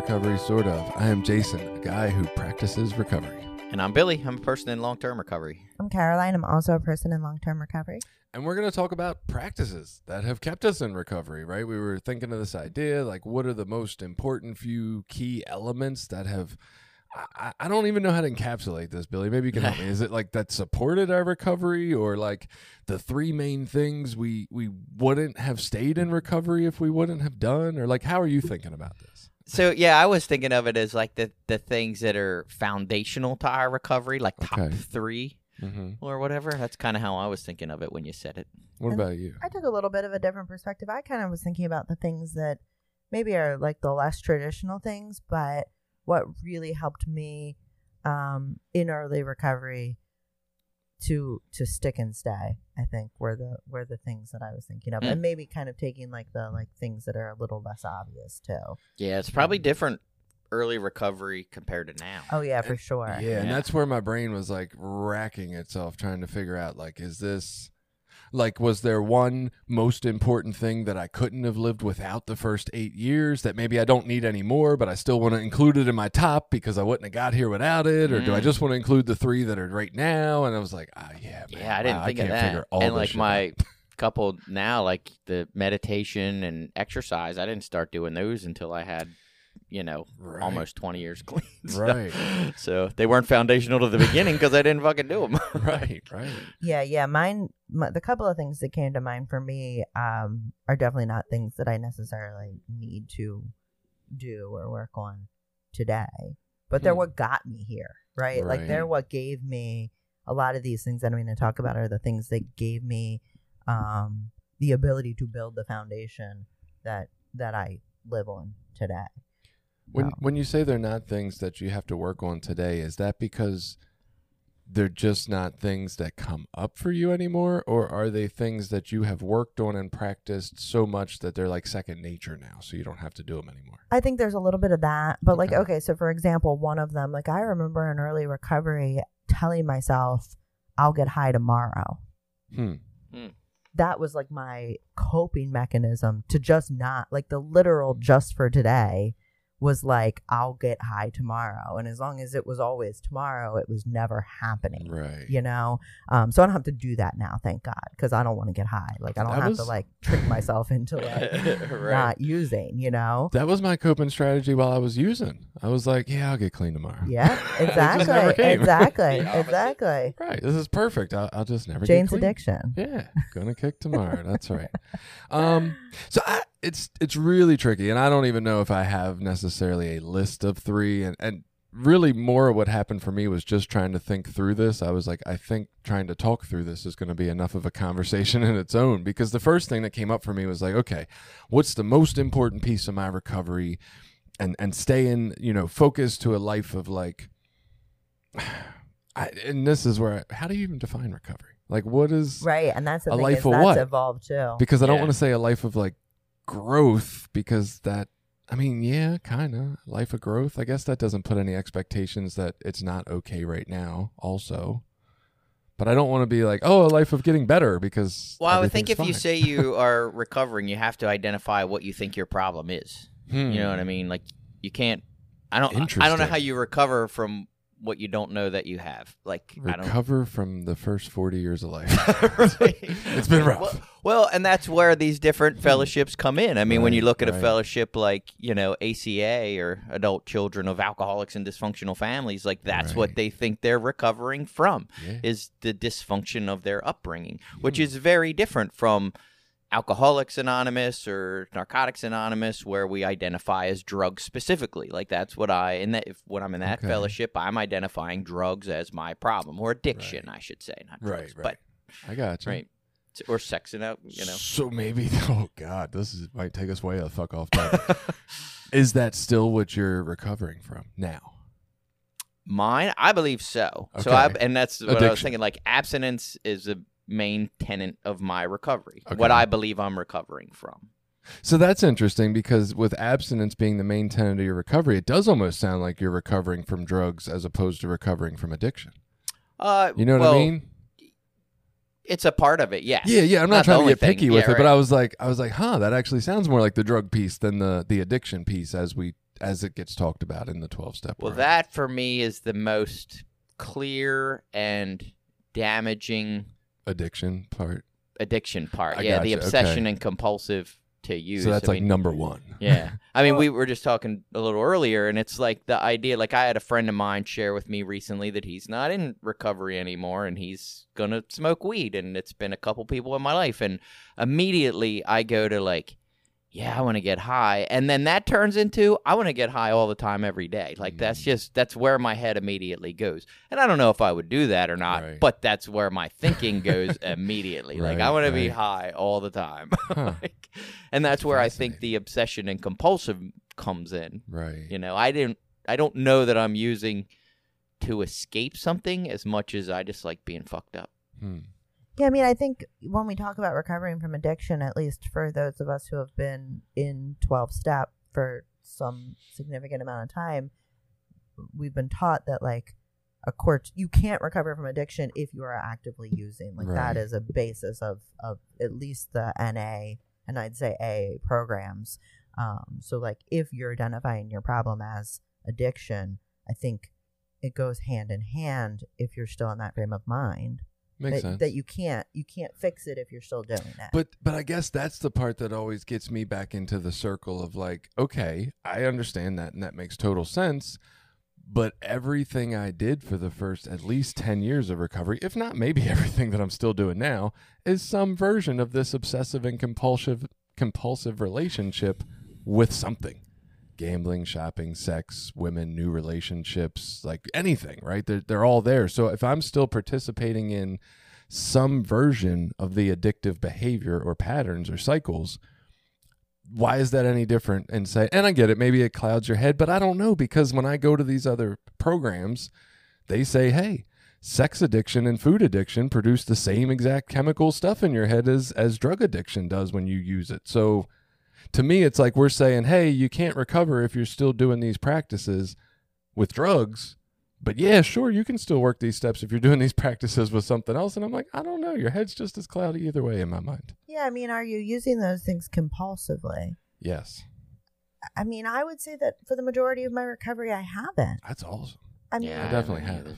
Recovery Sort of. I am Jason, a guy who practices recovery. And I'm Billy. I'm a person in long term recovery. I'm Caraline. I'm also a person in long term recovery. And we're going to talk about practices that have kept us in recovery, right? We were thinking of this idea like, what are the most important few key elements that have. I, I don't even know how to encapsulate this, Billy. Maybe you can help me. Is it like that supported our recovery, or like the three main things we we wouldn't have stayed in recovery if we wouldn't have done, or like how are you thinking about this? So yeah, I was thinking of it as like the the things that are foundational to our recovery, like top Okay. three Mm-hmm. or whatever. That's kind of how I was thinking of it when you said it. What And about you? I took a little bit of a different perspective. I kind of was thinking about the things that maybe are like the less traditional things, but what really helped me um, in early recovery to to stick and stay. I think were the were the things that I was thinking of, Mm. and maybe kind of taking like the like things that are a little less obvious too. Yeah, it's probably different early recovery compared to now. Oh yeah, for sure. Yeah, and that's where my brain was like racking itself trying to figure out like is this like was there one most important thing that I couldn't have lived without the first 8 years that maybe I don't need anymore but I still want to include it in my top because I wouldn't have got here without it or do I Mm. just want to include the 3 that are right now and I was like ah yeah man, Yeah, I didn't wow, think I of that. figure all and like my couple now, like the meditation and exercise, I didn't start doing those until I had, you know, Right. almost twenty years clean. So- Right. So they weren't foundational to the beginning because I didn't fucking do them. right right Yeah, yeah. Mine, my, the couple of things that came to mind for me um, are definitely not things that I necessarily need to do or work on today, but they're Hmm. what got me here, right? Like they're what gave me a lot of these things that I'm going to talk about are the things that gave me um, the ability to build the foundation that that I live on today. When Um, when you say they're not things that you have to work on today, is that because they're just not things that come up for you anymore, or are they things that you have worked on and practiced so much that they're like second nature now, so you don't have to do them anymore? I think there's a little bit of that. But like, Okay. okay, so for example, one of them, like I remember in early recovery telling myself, I'll get high tomorrow. Hmm. That was like my coping mechanism to just not like the literal just for today was like, I'll get high tomorrow. And as long as it was always tomorrow, it was never happening. Right. You know, um, so I don't have to do that now, thank God, because I don't want to get high. Like I don't That have to like trick myself into like right. not using. You know, That was my coping strategy while I was using. I was like, "Yeah, I'll get clean tomorrow." Yeah, It just never exactly, exactly, exactly. Right. This is perfect. I'll, I'll just never Jane's get clean. addiction. Yeah, gonna kick tomorrow. That's right. Um, so I, it's it's really tricky, and I don't even know if I have necessarily a list of three. And and really, more of what happened for me was just trying to think through this. I was like, I think trying to talk through this is going to be enough of a conversation in its own. Because the first thing that came up for me was like, okay, what's the most important piece of my recovery, and and staying, you know, focused to a life of like. I, and this is where how do you even define recovery? Like, what is Right, and that's A life is of that's what? evolved too. because I don't want to say a life of like growth because that I mean, yeah, kind of life of growth. I guess that doesn't put any expectations that it's not okay right now also. But I don't want to be like, "Oh, a life of getting better" because Well, I would think if everything's you say you are recovering, you have to identify what you think your problem is. Hmm. You know what I mean? Like you can't. I don't. I don't know how you recover from what you don't know that you have. Like I don't. recover from the first 40 years of life. Right. It's been rough. Well, well, and that's where these different fellowships come in. I mean, when you look at a fellowship like, you know, ACA or Adult Children of Alcoholics and Dysfunctional Families, like that's what they think they're recovering from Yeah. is the dysfunction of their upbringing, which Hmm. is very different from Alcoholics Anonymous or Narcotics Anonymous, where we identify as drugs specifically. Like that's what I in that if when I'm in that Okay. fellowship, I'm identifying drugs as my problem or addiction, I should say, not drugs, right. but I got you. right. or sexing out. Uh, you know, So maybe, oh God, this is, might take us way the fuck off is that still what you're recovering from now? mine, I believe so. So I and that's what I was thinking. Like abstinence is a main tenet of my recovery. Okay. What I believe I'm recovering from. So that's interesting because with abstinence being the main tenet of your recovery, it does almost sound like you're recovering from drugs as opposed to recovering from addiction. Uh, You know what well, I mean? It's a part of it. Yes. Yeah, yeah. I'm not, the trying to get picky thing. with Yeah, it, but. I was like, I was like, huh, that actually sounds more like the drug piece than the the addiction piece as we as it gets talked about in the 12 step. Well, that for me is the most clear and damaging addiction part. addiction part. I yeah, the obsession okay. and compulsive to use. so that's I like mean, number one. Yeah. I mean, we were just talking a little earlier, and it's like the idea. Like, I had a friend of mine share with me recently that he's not in recovery anymore and he's going to smoke weed. And it's been a couple people in my life. And immediately I go to, like, yeah, I want to get high. And then that turns into, I want to get high all the time, every day. Like, that's Mm. just, that's where my head immediately goes. And I don't know if I would do that or not, Right. but that's where my thinking goes immediately. Like, I Right, want to be high all the time. Huh. like, and that's where I think the obsession and compulsive comes in. Right. You know, I didn't, I don't know that I'm using to escape something as much as I just like being fucked up. Hmm. Yeah, I mean, I think when we talk about recovering from addiction, at least for those of us who have been in 12 step for some significant amount of time, we've been taught that like a court you can't recover from addiction if you are actively using. Like Right. that is a basis of of at least the NA and I'd say AA programs. Um, so like if you're identifying your problem as addiction, I think it goes hand in hand if you're still in that frame of mind Makes that, sense. that you can't you can't fix it if you're still doing that. But but I guess that's the part that always gets me back into the circle of like, okay, I understand that and that makes total sense. But everything I did for the first at least 10 years of recovery, if not maybe everything that I'm still doing now, is some version of this obsessive and compulsive compulsive relationship with something. Gambling, shopping, sex, women, new relationships, like anything, right? They're, they're all there. So if I'm still participating in some version of the addictive behavior or patterns or cycles why is that any different and say and i get it maybe it clouds your head but i don't know because when i go to these other programs they say hey sex addiction and food addiction produce the same exact chemical stuff in your head as as drug addiction does when you use it so to me it's like we're saying hey you can't recover if you're still doing these practices with drugs but yeah, sure, you can still work these steps if you're doing these practices with something else. And I'm like, I don't know. Your head's just as cloudy either way in my mind. yeah, I mean, are you using those things compulsively? Yes. I mean, I would say that for the majority of my recovery, I haven't. That's awesome. I mean, Yeah, I definitely don't have. either.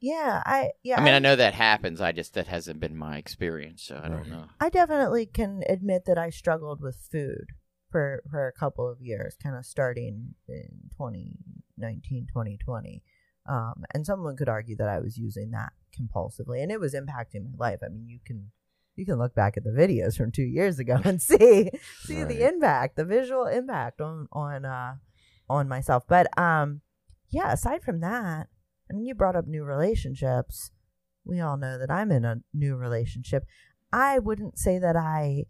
yeah, I yeah. I mean, I know that happens. I just that hasn't been my experience, so I Right. don't know. I definitely can admit that I struggled with food for for a couple of years, kind of starting in 2019, 2020. Um, and someone could argue that I was using that compulsively, and it was impacting my life. I mean, you can you can look back at the videos from two years ago and see see Right. the impact, the visual impact on on uh on myself. But um, yeah. Aside from that, I mean, you brought up new relationships. We all know that I'm in a new relationship. I wouldn't say that I.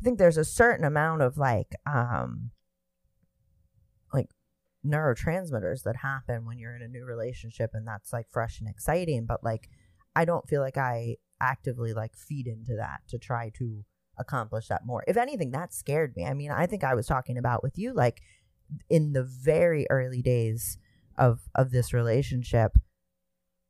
I think there's a certain amount of like um like neurotransmitters that happen when you're in a new relationship and that's like fresh and exciting but like I don't feel like I actively like feed into that to try to accomplish that more. If anything that scared me. I mean, I think I was talking about with you like in the very early days of of this relationship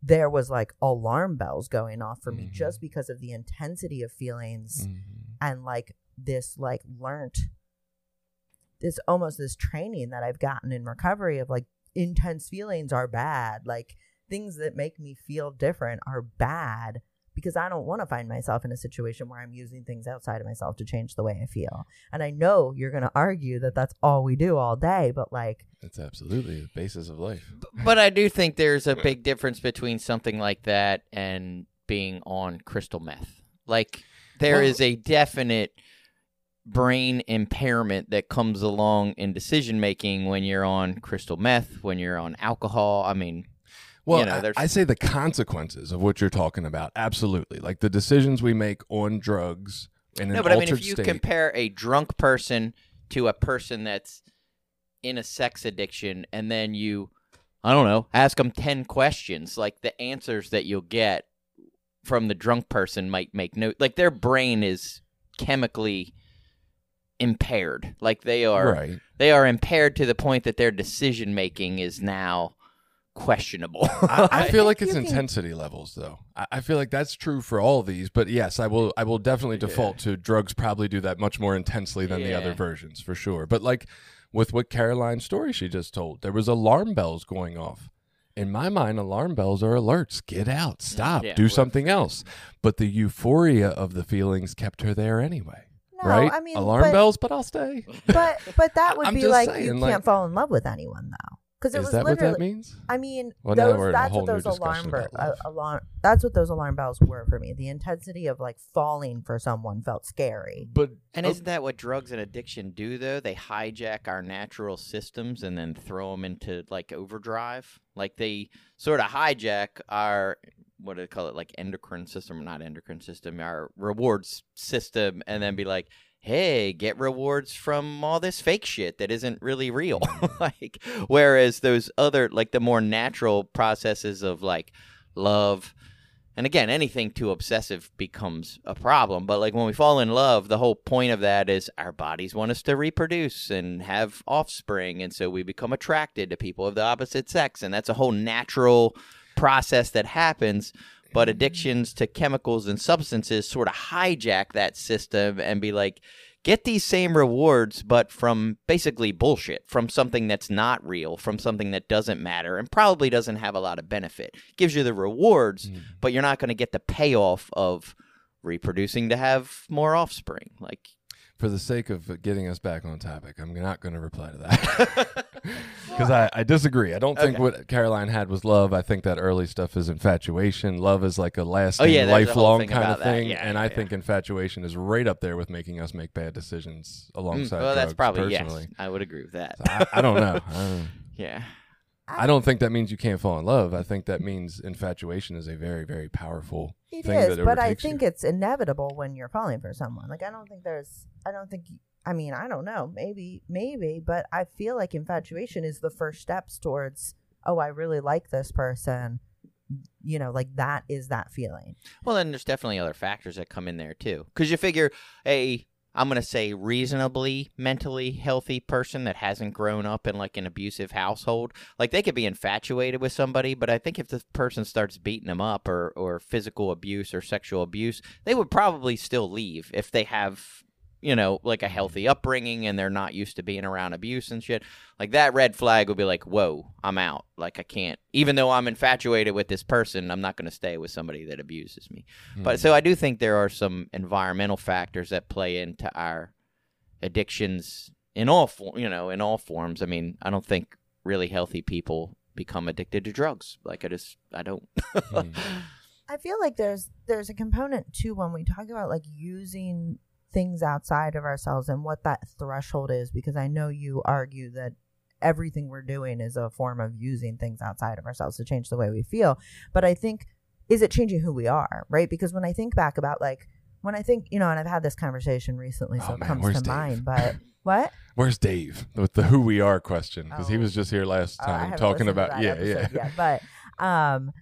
there was like alarm bells going off for me Mhm. just because of the intensity of feelings Mhm. and like this like learnt this almost this training that I've gotten in recovery of like intense feelings are bad like things that make me feel different are bad because I don't want to find myself in a situation where I'm using things outside of myself to change the way I feel. And I know you're going to argue that that's all we do all day, but like It's absolutely the basis of life. But I do think there's a big difference between something like that and being on crystal meth. Like there is Well- a definite brain impairment that comes along in decision making when you're on crystal meth, when you're on alcohol. I mean, Well, you know, I- I, say the consequences of what you're talking about. Absolutely, like the decisions we make on drugs in an no, but I mean, if you state. compare a drunk person to a person that's in a sex addiction, and then you, I don't know, ask them ten questions, like the answers that you'll get from the drunk person might make no, like their brain is chemically impaired, like they are, right, they are impaired to the point that their decision making is now questionable. I, I feel like it's intensity levels, though. I, I feel like that's true for all these. But yes, I will. I will definitely default to drugs. Probably do that much more intensely than the other versions, for sure. But like with what Caraline's story she just told, there was alarm bells going off. In my mind, alarm bells are alerts. Get out, stop, Yeah, do well- something else. But the euphoria of the feelings kept her there anyway. No, right? I mean, alarm but, bells, but I'll stay. But but that would I'm be just like saying, you like- can't fall in love with anyone though, because it Is was that what literally. that means? I mean, Well, now those, we're in a that's whole what new those alarm discussion bur- about uh, love. alarm. That's what those alarm bells were for me. The intensity of like falling for someone felt scary. But And oh, isn't that what drugs and addiction do, though? They hijack our natural systems and then throw them into like overdrive. Like they sort of hijack our what do they call it, like endocrine system, not endocrine system, our rewards system, and then be like, "Hey, get rewards from all this fake shit that isn't really real." like, whereas those other, like the more natural processes of like love. And again, anything too obsessive becomes a problem. But like when we fall in love, the whole point of that is our bodies want us to reproduce and have offspring. And so we become attracted to people of the opposite sex. And that's a whole natural process that happens. But addictions to chemicals and substances sort of hijack that system and be like, get these same rewards, but from basically bullshit, from something that's not real, from something that doesn't matter and probably doesn't have a lot of benefit. Gives you the rewards, Mm. but you're not going to get the payoff of reproducing to have more offspring. Like, for the sake of getting us back on topic, I'm not going to reply to that because I, I disagree. I don't think Okay. what Caraline had was love. I think that early stuff is infatuation. Love is like a lasting, Oh, yeah, there's a whole lifelong kind of thing, Yeah, and yeah, I think infatuation is right up there with making us make bad decisions mm, alongside. well, that's probably personally. yes. I would agree with that. So I, I don't know. I don't, yeah. I don't think that means you can't fall in love. I think that means infatuation is a very, very powerful It thing is, that but I think you. it's inevitable when you're falling for someone. Like I don't think there's. I don't think. I mean, I don't know. Maybe, maybe, but I feel like infatuation is the first steps towards. Oh, I really like this person. You know, like that is that feeling. Well, then there's definitely other factors that come in there too. Because you figure a, I'm going to say reasonably mentally healthy person that hasn't grown up in like an abusive household, like they could be infatuated with somebody, but I think if the person starts beating them up or, or physical abuse or sexual abuse, they would probably still leave if they have, you know, like a healthy upbringing and they're not used to being around abuse and shit. Like that red flag would be like, whoa, I'm out. Like I can't, even though I'm infatuated with this person, I'm not going to stay with somebody that abuses me. But Hmm. so I do think there are some environmental factors that play into our addictions in all for, you know in all forms. I mean, I don't think really healthy people become addicted to drugs. Like I just I don't. Hmm. I feel like there's there's a component too when we talk about like using things outside of ourselves and what that threshold is because I know you argue that everything we're doing is a form of using things outside of ourselves to change the way we feel. But I think is it changing who we are, right? Because when I think back about like when I think, you know, and I've had this conversation recently, so Oh, it man, comes to Dave? mind. But what? Where's Dave with the who we are question? Because he Oh. was just here last Oh, time haven't talking about yeah, yeah. yet, but um,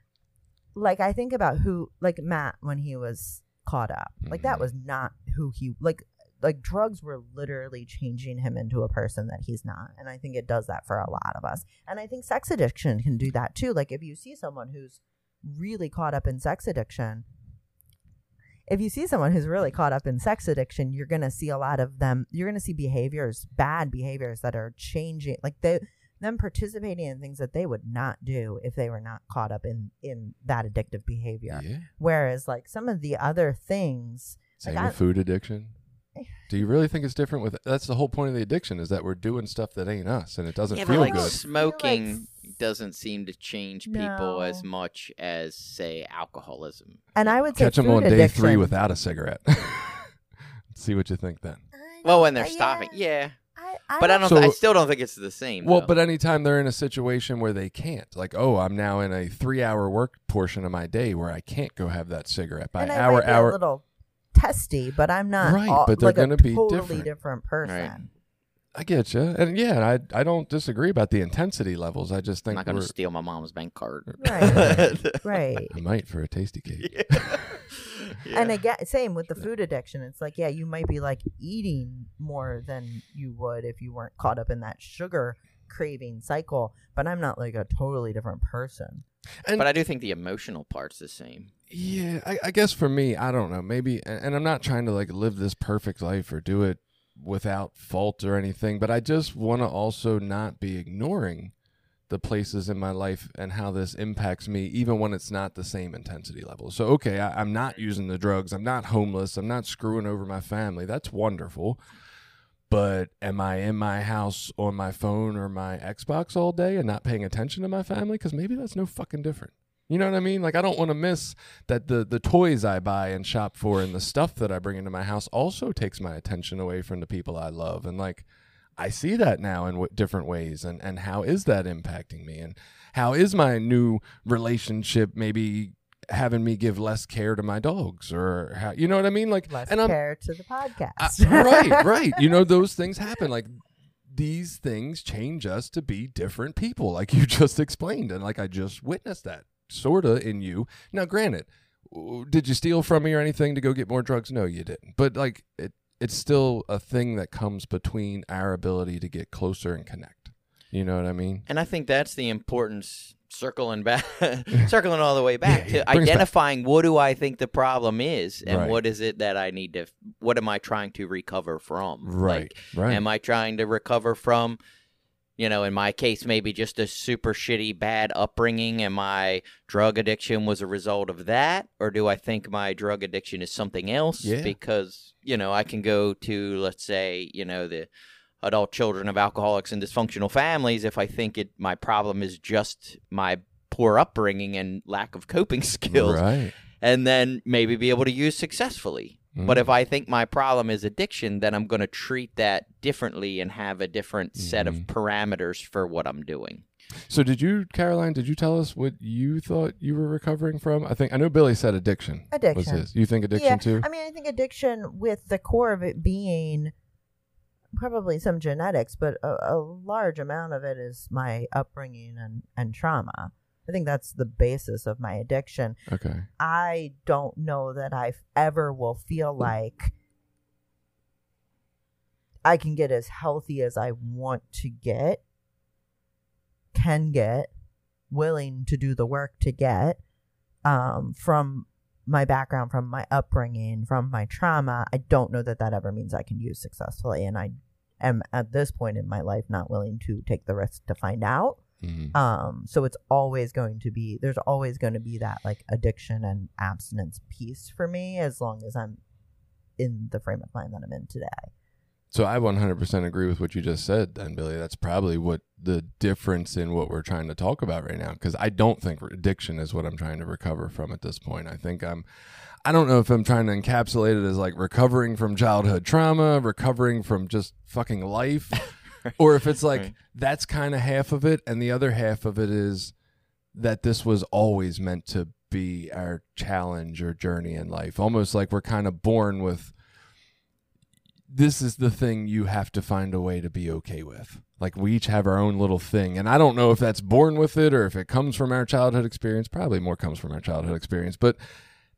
like I think about who, like Matt, when he was caught up, like that Mhm. was not who he like. Like drugs were literally changing him into a person that he's not, and I think it does that for a lot of us. And I think sex addiction can do that too. Like if you see someone who's really caught up in sex addiction, if you see someone who's really caught up in sex addiction, you're going to see a lot of them. You're going to see behaviors, bad behaviors that are changing. Like they, them participating in things that they would not do if they were not caught up in in that addictive behavior. Yeah. Whereas, like some of the other things, Same Like, I- with food addiction. Do you really think it's different with that's the whole point of the addiction is that we're doing stuff that ain't us and it doesn't yeah, feel like good. smoking I feel doesn't seem to change people No. as much as say alcoholism. and I would say Catch them food on day three without a cigarette. See what you think then. Well, when they're uh, stopping, yeah. yeah. I, But I don't. So- I still don't think it's the same. Well, though. but anytime they're in a situation where they can't, like, oh, I'm now in a three-hour work portion of my day where I can't go have that cigarette by and I hour might be hour. a little testy, but I'm not Right, all- but they're like gonna be totally different. different person. I get you, and yeah, I I don't disagree about the intensity levels. I just I'm think not going to steal my mom's bank card. Right. Right. I might for a tasty cake. And again, same with the food addiction. It's like, yeah, you might be like eating more than you would if you weren't caught up in that sugar craving cycle. But I'm not like a totally different person. And but I do think the emotional part's the same. Yeah, I, I guess for me, I don't know. Maybe, and, and I'm not trying to like live this perfect life or do it without fault or anything, but I just want to also not be ignoring the places in my life and how this impacts me, even when it's not the same intensity level. So, okay, I, I'm not using the drugs. I'm not homeless. I'm not screwing over my family. That's wonderful. But am I in my house on my phone or my Xbox all day and not paying attention to my family? Because maybe that's no fucking different. You know what I mean? Like I don't want to miss that the the toys I buy and shop for and the stuff that I bring into my house also takes my attention away from the people I love and like I see that now in w- different ways and and how is that impacting me and how is my new relationship maybe having me give less care to my dogs or how you know what I mean like Less and I'm care to the I- podcast. right, right. You know, those things happen. Like these things change us to be different people, like you just explained, and like I just witnessed that sorta in you. Now, granted, did you steal from me or anything to go get more drugs? No, you didn't. But like it, it's still a thing that comes between our ability to get closer and connect. You know what I mean? And I think that's the importance circling back circling all the way back Yeah, to us back. identifying what do I think the problem is and Right. what is it that I need to what am I trying to recover from? Right, Like, right. Am I trying to recover from you know, in my case, maybe just a super shitty bad upbringing, and my drug addiction was a result of that, or do I think my drug addiction is something else? Yeah. Because you know, I can go to let's say, you know, the adult children of alcoholics and dysfunctional families if I think it my problem is just my poor upbringing and lack of coping skills, Right. and then maybe be able to use successfully. But Mm. if I think my problem is addiction, then I'm going to treat that differently and have a different set of Mhm. parameters for what I'm doing. So did you, Caraline? Did you tell us what you thought you were recovering from? I think I know Billy said addiction. Was Addiction. his. You think addiction yeah, too? I mean, I think addiction, with the core of it being probably some genetics, but a, a large amount of it is my upbringing and, and trauma. I think that's the basis of my addiction. okay. I don't know that I ever will feel like I can get as healthy as I want to get, can get, willing to do the work to get um, from my background, from my upbringing, from my trauma. I don't know that that ever means I can use successfully. And I am at this point in my life not willing to take the risk to find out Mhm. um so it's always going to be there's always going to be that like addiction and abstinence piece for me as long as i'm in the frame of mind that i'm in today So I 100% agree with what you just said, then, Billy. That's probably what the difference in what we're trying to talk about right now. Because I don't think addiction is what I'm trying to recover from at this point. I think I'm, I don't know if I'm trying to encapsulate it as like recovering from childhood trauma, recovering from just fucking life, or if it's like Right. that's kind of half of it, and the other half of it is that this was always meant to be our challenge or journey in life. Almost like we're kind of born with this is the thing you have to find a way to be okay with. Like we each have our own little thing. And I don't know if that's born with it or if it comes from our childhood experience. Probably more comes from our childhood experience. But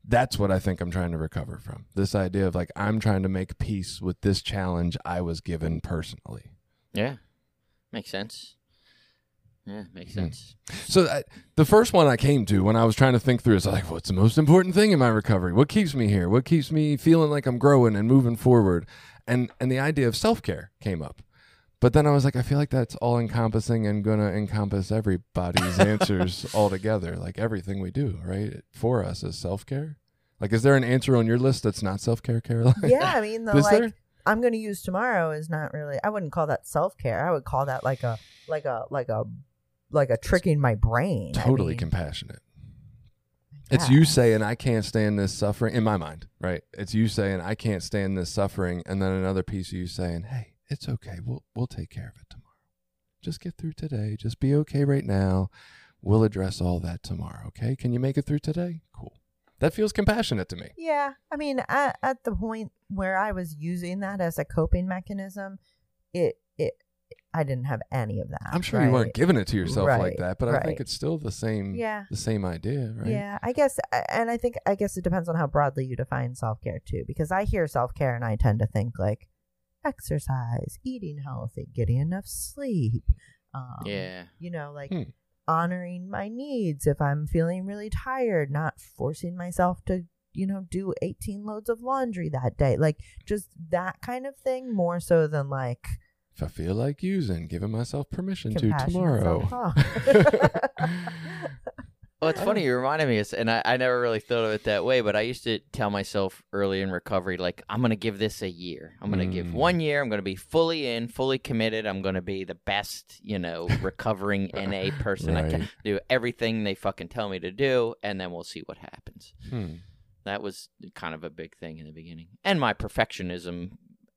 that's what I think I'm trying to recover from. This idea of like, I'm trying to make peace with this challenge I was given personally. Yeah, makes sense. Yeah, makes Hmm. sense. So I, the first one I came to when I was trying to think through is like, what's the most important thing in my recovery? What keeps me here? What keeps me feeling like I'm growing and moving forward? And and the idea of self care came up. But then I was like, I feel like that's all encompassing and gonna encompass everybody's answers altogether. Like everything we do, right? For us is self care. Like, is there an answer on your list that's not self care, Caraline? yeah i mean the like there? I'm going to use tomorrow is not really i wouldn't call that self-care i would call that like a like a like a like a tricking my brain I Totally mean, compassionate. It's you saying I can't stand this suffering in my mind, right? It's you saying I can't stand this suffering, and then another piece of you saying, "Hey, it's okay. We'll we'll take care of it tomorrow. Just get through today. Just be okay right now. We'll address all that tomorrow. Okay? Can you make it through today? Cool. That feels compassionate to me. Yeah, I mean, at, at the point where I was using that as a coping mechanism, it it I didn't have any of that. I'm sure you weren't giving it to yourself like that, but I think it's still the same Yeah. the same idea, right? Yeah, I guess, and I think I guess it depends on how broadly you define self care too. Because I hear self care and I tend to think like exercise, eating healthy, getting enough sleep. Um, Yeah. you know, like Hmm. Honoring my needs if I'm feeling really tired, not forcing myself to, you know, do 18 loads of laundry that day. Like just that kind of thing more so than like If I feel like using, giving myself permission to tomorrow. Well, it's funny. You reminded me, of, and I, I never really thought of it that way, but I used to tell myself early in recovery, like, I'm going to give this a year. I'm going to give Mm. one year. I'm going to be fully in, fully committed. I'm going to be the best, you know, recovering NA person I can do everything they fucking tell me to do, and then we'll see what happens. Hmm. That was kind of a big thing in the beginning. And my perfectionism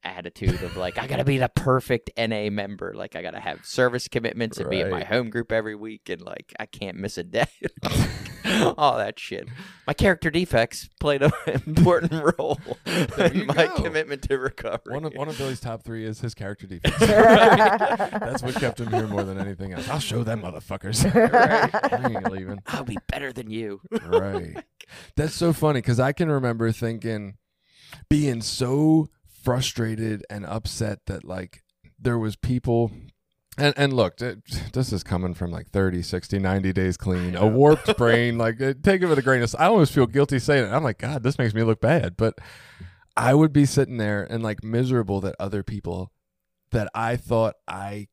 attitude of like, I got to be the perfect NA member. Like, I got to have service commitments and be in my home group every week. And like, I can't miss a day. All that shit. My character defects played an important role in my go. commitment to recovery. One of one of Billy's top three is his character defense. That's what kept him here more than anything else. I'll show them motherfuckers. I ain't leaving. I'll be better than you. Right. That's so funny because I can remember thinking, being so frustrated and upset that like there was people. And, and look, th- this is coming from like 30, 60, 90 days clean, a warped brain. Like, uh, take it with a grain of salt. I almost feel guilty saying it. I'm like, God, this makes me look bad. But I would be sitting there and like miserable that other people that I thought I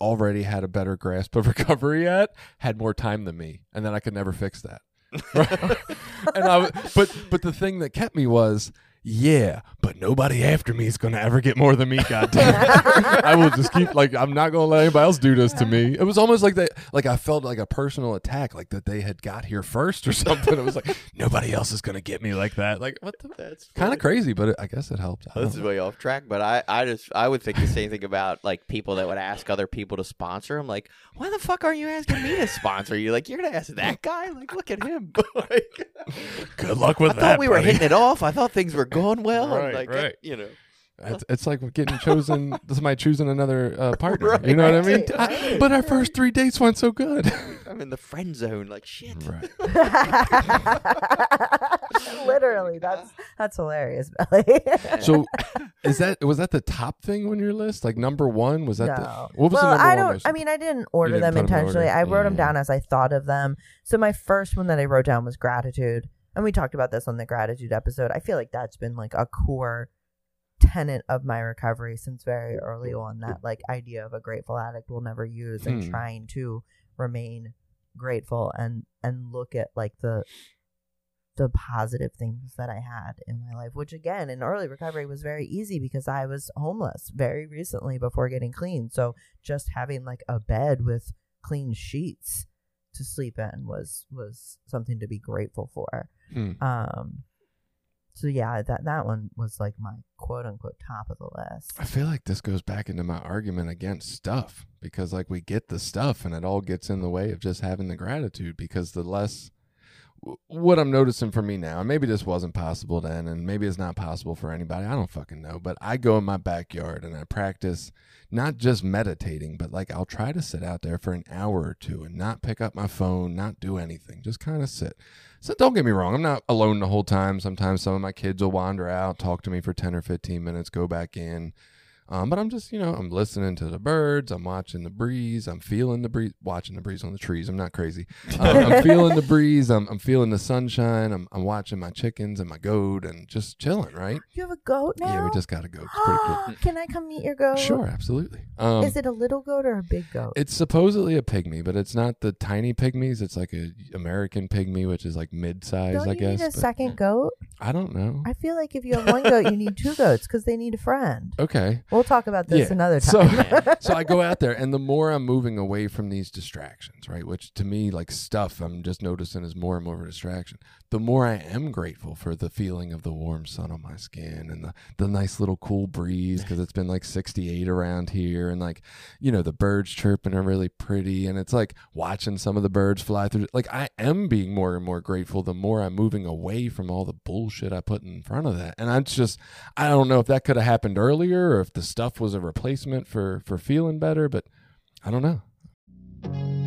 already had a better grasp of recovery at had more time than me, and then I could never fix that. and I, but but the thing that kept me was, yeah, but nobody after me is going to ever get more than me. Goddamn, I will just keep like I'm not going to let anybody else do this to me. It was almost like they like I felt like a personal attack, like that they had got here first or something. It was like nobody else is going to get me like that. Like what the That's kind of crazy, but it, I guess it helped. I This is way off track, but I, I just I would think the same thing about like people that would ask other people to sponsor. I'm like, why the fuck are you asking me to sponsor you? Like you're gonna ask that guy? Like look at him. like, Good luck with I that. I thought we were hitting it off. I thought things were going well. Right, like right. you know. It's, it's like getting chosen. my choosing another uh, partner. Right. You know what I mean? Right, I- but our first three dates went so good. I'm in the friend zone. Like shit. right. Literally, that's that's hilarious, Billy. So, is that was that the top thing on your list? Like number one was that no. the what was well, the number I don't. most- I mean, I didn't order didn't them put 'em in intentionally. order. I wrote them Mm. down as I thought of them. So my first one that I wrote down was gratitude, and we talked about this on the gratitude episode. I feel like that's been like a core tenet of my recovery since very early on. That like idea of a grateful addict will never use, and Hmm. trying to remain grateful and and look at like the the positive things that I had in my life, which again in early recovery was very easy because I was homeless very recently before getting clean. So just having like a bed with clean sheets to sleep in was was something to be grateful for. Hmm. Um so yeah, that that one was like my quote unquote top of the list. I feel like this goes back into my argument against stuff because like we get the stuff and it all gets in the way of just having the gratitude because the less what I'm noticing for me now, and maybe this wasn't possible then, and maybe it's not possible for anybody. I don't fucking know. But I go in my backyard and I practice not just meditating, but like I'll try to sit out there for an hour or two and not pick up my phone, not do anything, just kind of sit. So don't get me wrong, I'm not alone the whole time. Sometimes some of my kids will wander out, talk to me for 10 or 15 minutes, go back in. Um, but I'm just, you know, I'm listening to the birds. I'm watching the breeze. I'm feeling the breeze, watching the breeze on the trees. I'm not crazy. Um, I'm feeling the breeze. I'm, I'm feeling the sunshine. I'm, I'm watching my chickens and my goat and just chilling, right? You have a goat now? Yeah, we just got a goat. It's pretty cool. Can I come meet your goat? Sure, absolutely. Um, Is it a little goat or a big goat? it's supposedly a pygmy, but it's not the tiny pygmies. It's like a American pygmy, which is like mid-size, Don't I you guess. need a but second goat? I don't know. I feel like if you have one goat, you need two goats because they need a friend. Okay. Well, we'll talk about this Yeah. another time. so I go out there, and the more I'm moving away from these distractions, right, which to me, like stuff, I'm just noticing is more and more of a distraction. The more I am grateful for the feeling of the warm sun on my skin and the the nice little cool breeze because it's been like 68 around here, and like you know the birds chirping are really pretty, and it's like watching some of the birds fly through. Like I am being more and more grateful the more I'm moving away from all the bullshit I put in front of that, and I'm just I don't know if that could have happened earlier or if the stuff was a replacement for for feeling better, but I don't know.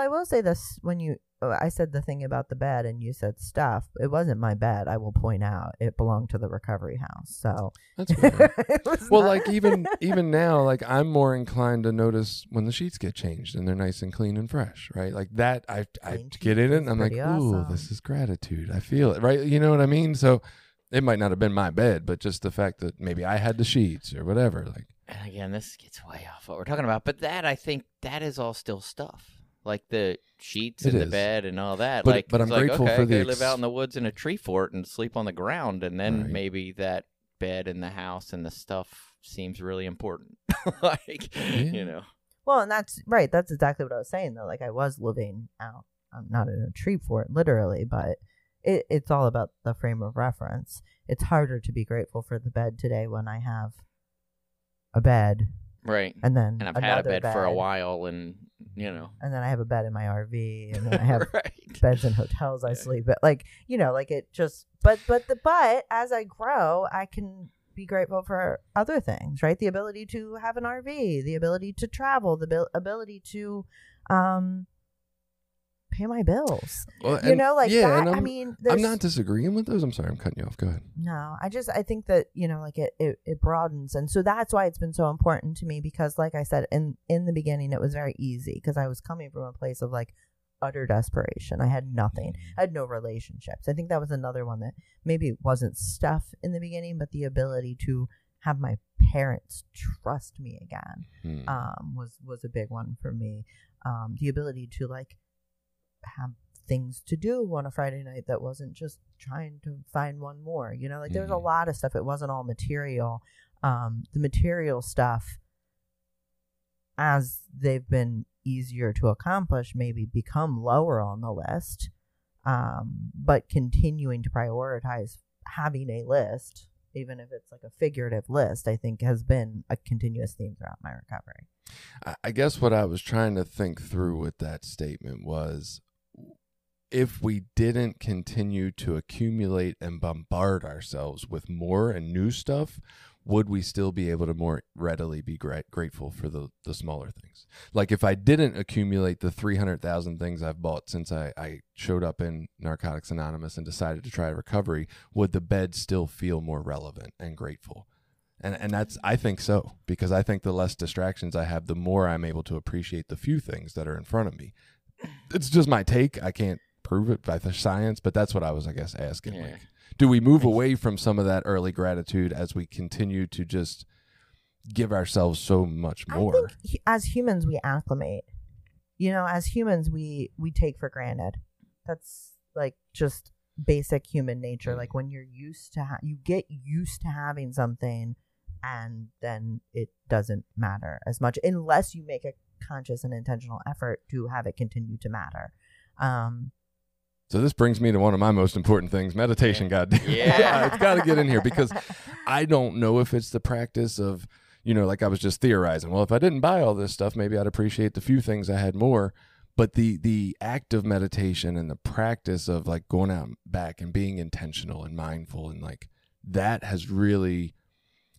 I will say this: when you, uh, I said the thing about the bed, and you said stuff. It wasn't my bed. I will point out it belonged to the recovery house. So That's fair. well, not- like even even now, like I'm more inclined to notice when the sheets get changed and they're nice and clean and fresh, right? Like that, I I Clean get in it, and I'm like, pretty ooh, awesome. this is gratitude. I feel it, right? You know what I mean? So it might not have been my bed, but just the fact that maybe I had the sheets or whatever, like. And again, this gets way off what we're talking about, but that I think that is all still stuff. Like the sheets It and the bed and all that. But- like, but I'm it's like, grateful okay, for I the could live out in the woods in a tree fort and sleep on the ground, and then Right. maybe that bed and the house and the stuff seems really important. like, you know, Well, and that's right. That's exactly what I was saying, though. Like I was living out, I'm not in a tree fort, literally, but it, it's all about the frame of reference. It's harder to be grateful for the bed today when I have a bed right? and then And I've had a another bed, for a while, and you know, and then I have a bed in my RV, and then I have right. beds in hotels I Yeah. sleep at. Like you know, like it just. But but the but as I grow, I can be grateful for other things, right? The ability to have an RV, the ability to travel, the bil- ability to um pay my bills. Well, you know, like yeah, that. I mean, I'm not disagreeing with those. I'm sorry, I'm cutting you off. Go ahead. no, I just I think that you know like it, it it broadens and so that's why it's been so important to me because like I said in in the beginning it was very easy because I was coming from a place of like utter desperation. I had nothing. I had no relationships. I think that was another one that maybe it wasn't stuff in the beginning but the ability to have my parents trust me again Hmm. um, was was a big one for me. Um, the ability to like have things to do on a Friday night that wasn't just trying to find one more. You know, like there was a lot of stuff. It wasn't all material. Um, the material stuff, as they've been easier to accomplish, maybe become lower on the list. Um, but continuing to prioritize having a list, even if it's like a figurative list, I think has been a continuous theme throughout my recovery. I guess what I was trying to think through with that statement was if we didn't continue to accumulate and bombard ourselves with more and new stuff, would we still be able to more readily be gra- grateful for the, the smaller things? Like if I didn't accumulate the 300,000 things I've bought since I, I showed up in Narcotics Anonymous and decided to try recovery, would the bed still feel more relevant and grateful? And and that's I think so because I think the less distractions I have, the more I'm able to appreciate the few things that are in front of me. It's just my take. I can't prove it by the science, but that's what I was, I guess, asking. Yeah. Like, do we move away from some of that early gratitude as we continue to just give ourselves so much I more? think as humans we acclimate. You know, as humans we we take for granted. That's like just basic human nature. Like when you're used to ha- you get used to having something and then it doesn't matter as much unless you make a conscious and intentional effort to have it continue to matter. Um So this brings me to one of my most important things, meditation. Goddamn, Yeah. it's got to get in here because I don't know if it's the practice of, you know, like I was just theorizing. Well, if I didn't buy all this stuff, maybe I'd appreciate the few things I had more. But the the act of meditation and the practice of like going out back and being intentional and mindful and like that has really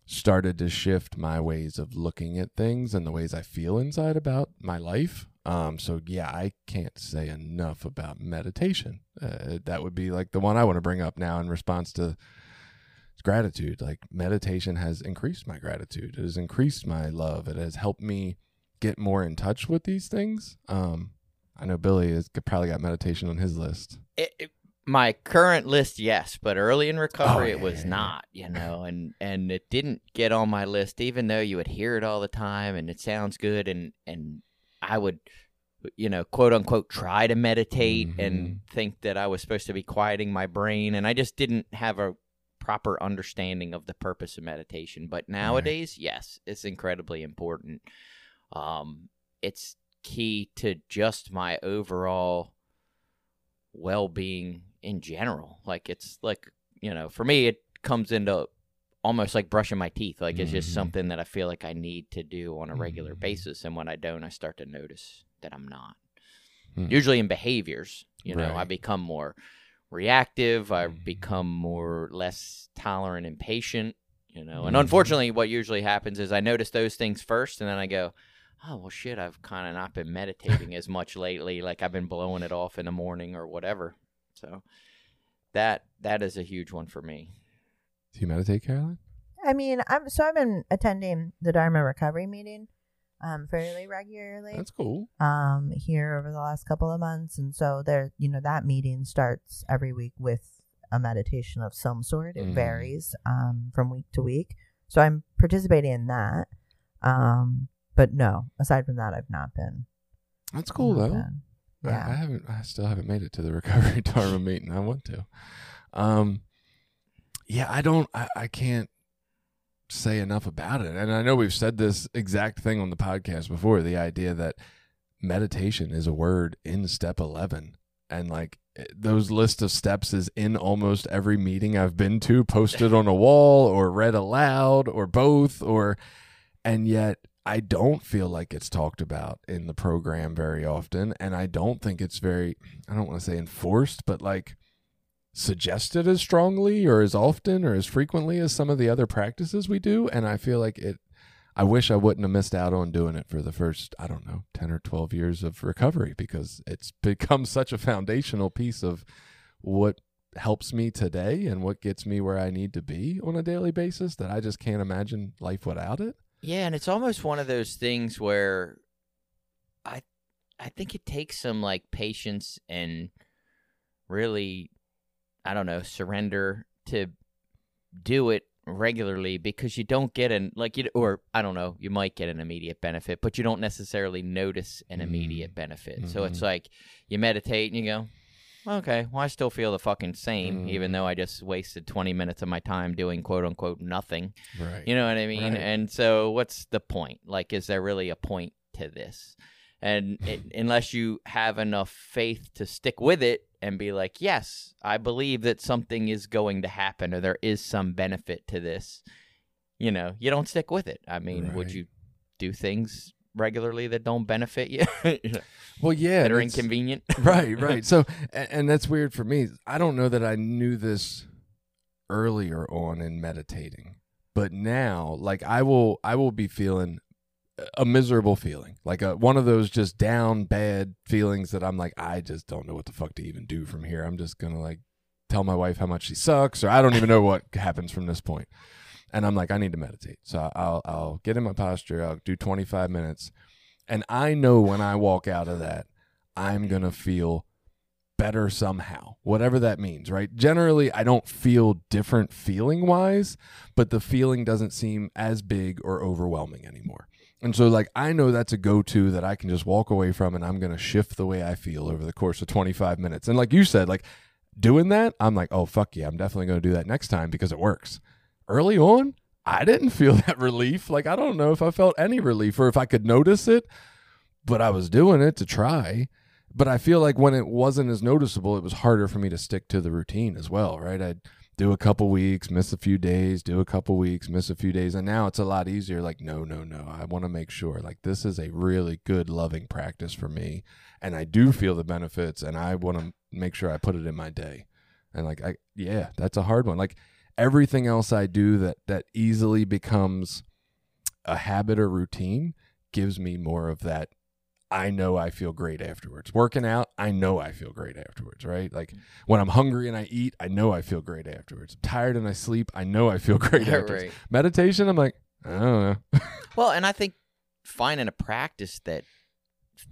started to shift my ways of looking at things and the ways I feel inside about my life. Um, so yeah, I can't say enough about meditation. Uh, that would be like the one I want to bring up now in response to gratitude. Like meditation has increased my gratitude. It has increased my love. It has helped me get more in touch with these things. Um, I know Billy has probably got meditation on his list. It, it, my current list, yes, but early in recovery, Oh, it was yeah, yeah. not. You know, and and it didn't get on my list, even though you would hear it all the time, and it sounds good, and and I would, you know, quote unquote, try to meditate Mm-hmm. and think that I was supposed to be quieting my brain, and I just didn't have a proper understanding of the purpose of meditation. But nowadays, yes, it's incredibly important. Um, it's key to just my overall well-being in general. Like it's like you know, for me, it comes into almost like brushing my teeth. Like it's just Mhm. something that I feel like I need to do on a regular Mhm. basis, and when I don't, I start to notice that I'm not. Hmm. Usually in behaviors, you know, I become more reactive. I Mhm. become more less tolerant and patient. You know, and Mhm. unfortunately, what usually happens is I notice those things first, and then I go, "Oh well, shit! I've kind of not been meditating as much lately. Like I've been blowing it off in the morning or whatever." So that that is a huge one for me. Do you meditate, Caraline? I mean, I'm so I've been attending the Dharma recovery meeting um fairly regularly. That's cool. um here over the last couple of months and so there you know that meeting starts every week with a meditation of some sort it Mhm. varies um from week to week so i'm participating in that um but no aside from that i've not been That's cool though. been. I, I haven't. I still haven't made it to the recovery dharma meeting. I want to. Um, yeah, I don't. I, I can't say enough about it. And I know we've said this exact thing on the podcast before. The idea that meditation is a word in step eleven, and like eh, those list of steps is in almost every meeting I've been to, posted on a wall or read aloud or both, or and yet I don't feel like it's talked about in the program very often, and I don't think it's very I don't want to say enforced, but like suggested as strongly or as often or as frequently as some of the other practices we do, and I feel like it I wish I wouldn't have missed out on doing it for the first, I don't know, 10 or 12 years of recovery because it's become such a foundational piece of what helps me today and what gets me where I need to be on a daily basis that I just can't imagine life without it. Yeah, and it's almost one of those things where I I think it takes some like patience and really I don't know, surrender to do it regularly because you don't get an like you or I don't know, you might get an immediate benefit, but you don't necessarily notice an Mm. immediate benefit. So it's Mhm. like you meditate and you go, okay, well I still feel the fucking same, even Mm. though I just wasted twenty minutes of my time doing quote unquote nothing. Right. You know what I mean? Right. And so, what's the point? Like, is there really a point to this? And it, unless you have enough faith to stick with it and be like, yes, I believe that something is going to happen or there is some benefit to this, you know, you don't stick with it. I mean, would you do things regularly that don't benefit you, You know, well, yeah. that are inconvenient? right, right. So, and, and that's weird for me. I don't know that I knew this earlier on in meditating, but now, like, I will, I will be feeling a miserable feeling, like a one of those just down bad feelings that I'm like, I just don't know what the fuck to even do from here. I'm just gonna like tell my wife how much she sucks, or I don't even know what happens from this point. And I'm like, I need to meditate. So I'll I'll get in my posture. I'll do 25 minutes, and I know when I walk out of that, I'm gonna feel better somehow, whatever that means, right? Generally, I don't feel different feeling wise, but the feeling doesn't seem as big or overwhelming anymore. And so, like, I know that's a go to that I can just walk away from and I'm going to shift the way I feel over the course of 25 minutes. And, like you said, like doing that, I'm like, oh, fuck yeah, I'm definitely going to do that next time because it works. Early on, I didn't feel that relief. Like, I don't know if I felt any relief or if I could notice it, but I was doing it to try. But I feel like when it wasn't as noticeable, it was harder for me to stick to the routine as well, right? I'd do a couple weeks, miss a few days, do a couple weeks, miss a few days. And now it's a lot easier. Like, no, no, no. I want to make sure like this is a really good, loving practice for me. And I do feel the benefits and I want to make sure I put it in my day. And like, I, yeah, that's a hard one. Like everything else I do that, that easily becomes a habit or routine gives me more of that I know I feel great afterwards. Working out, I know I feel great afterwards, right? Like when I'm hungry and I eat, I know I feel great afterwards. I'm tired and I sleep, I know I feel great afterwards. right. Meditation, I'm like, I don't know. Well, and I think finding a practice that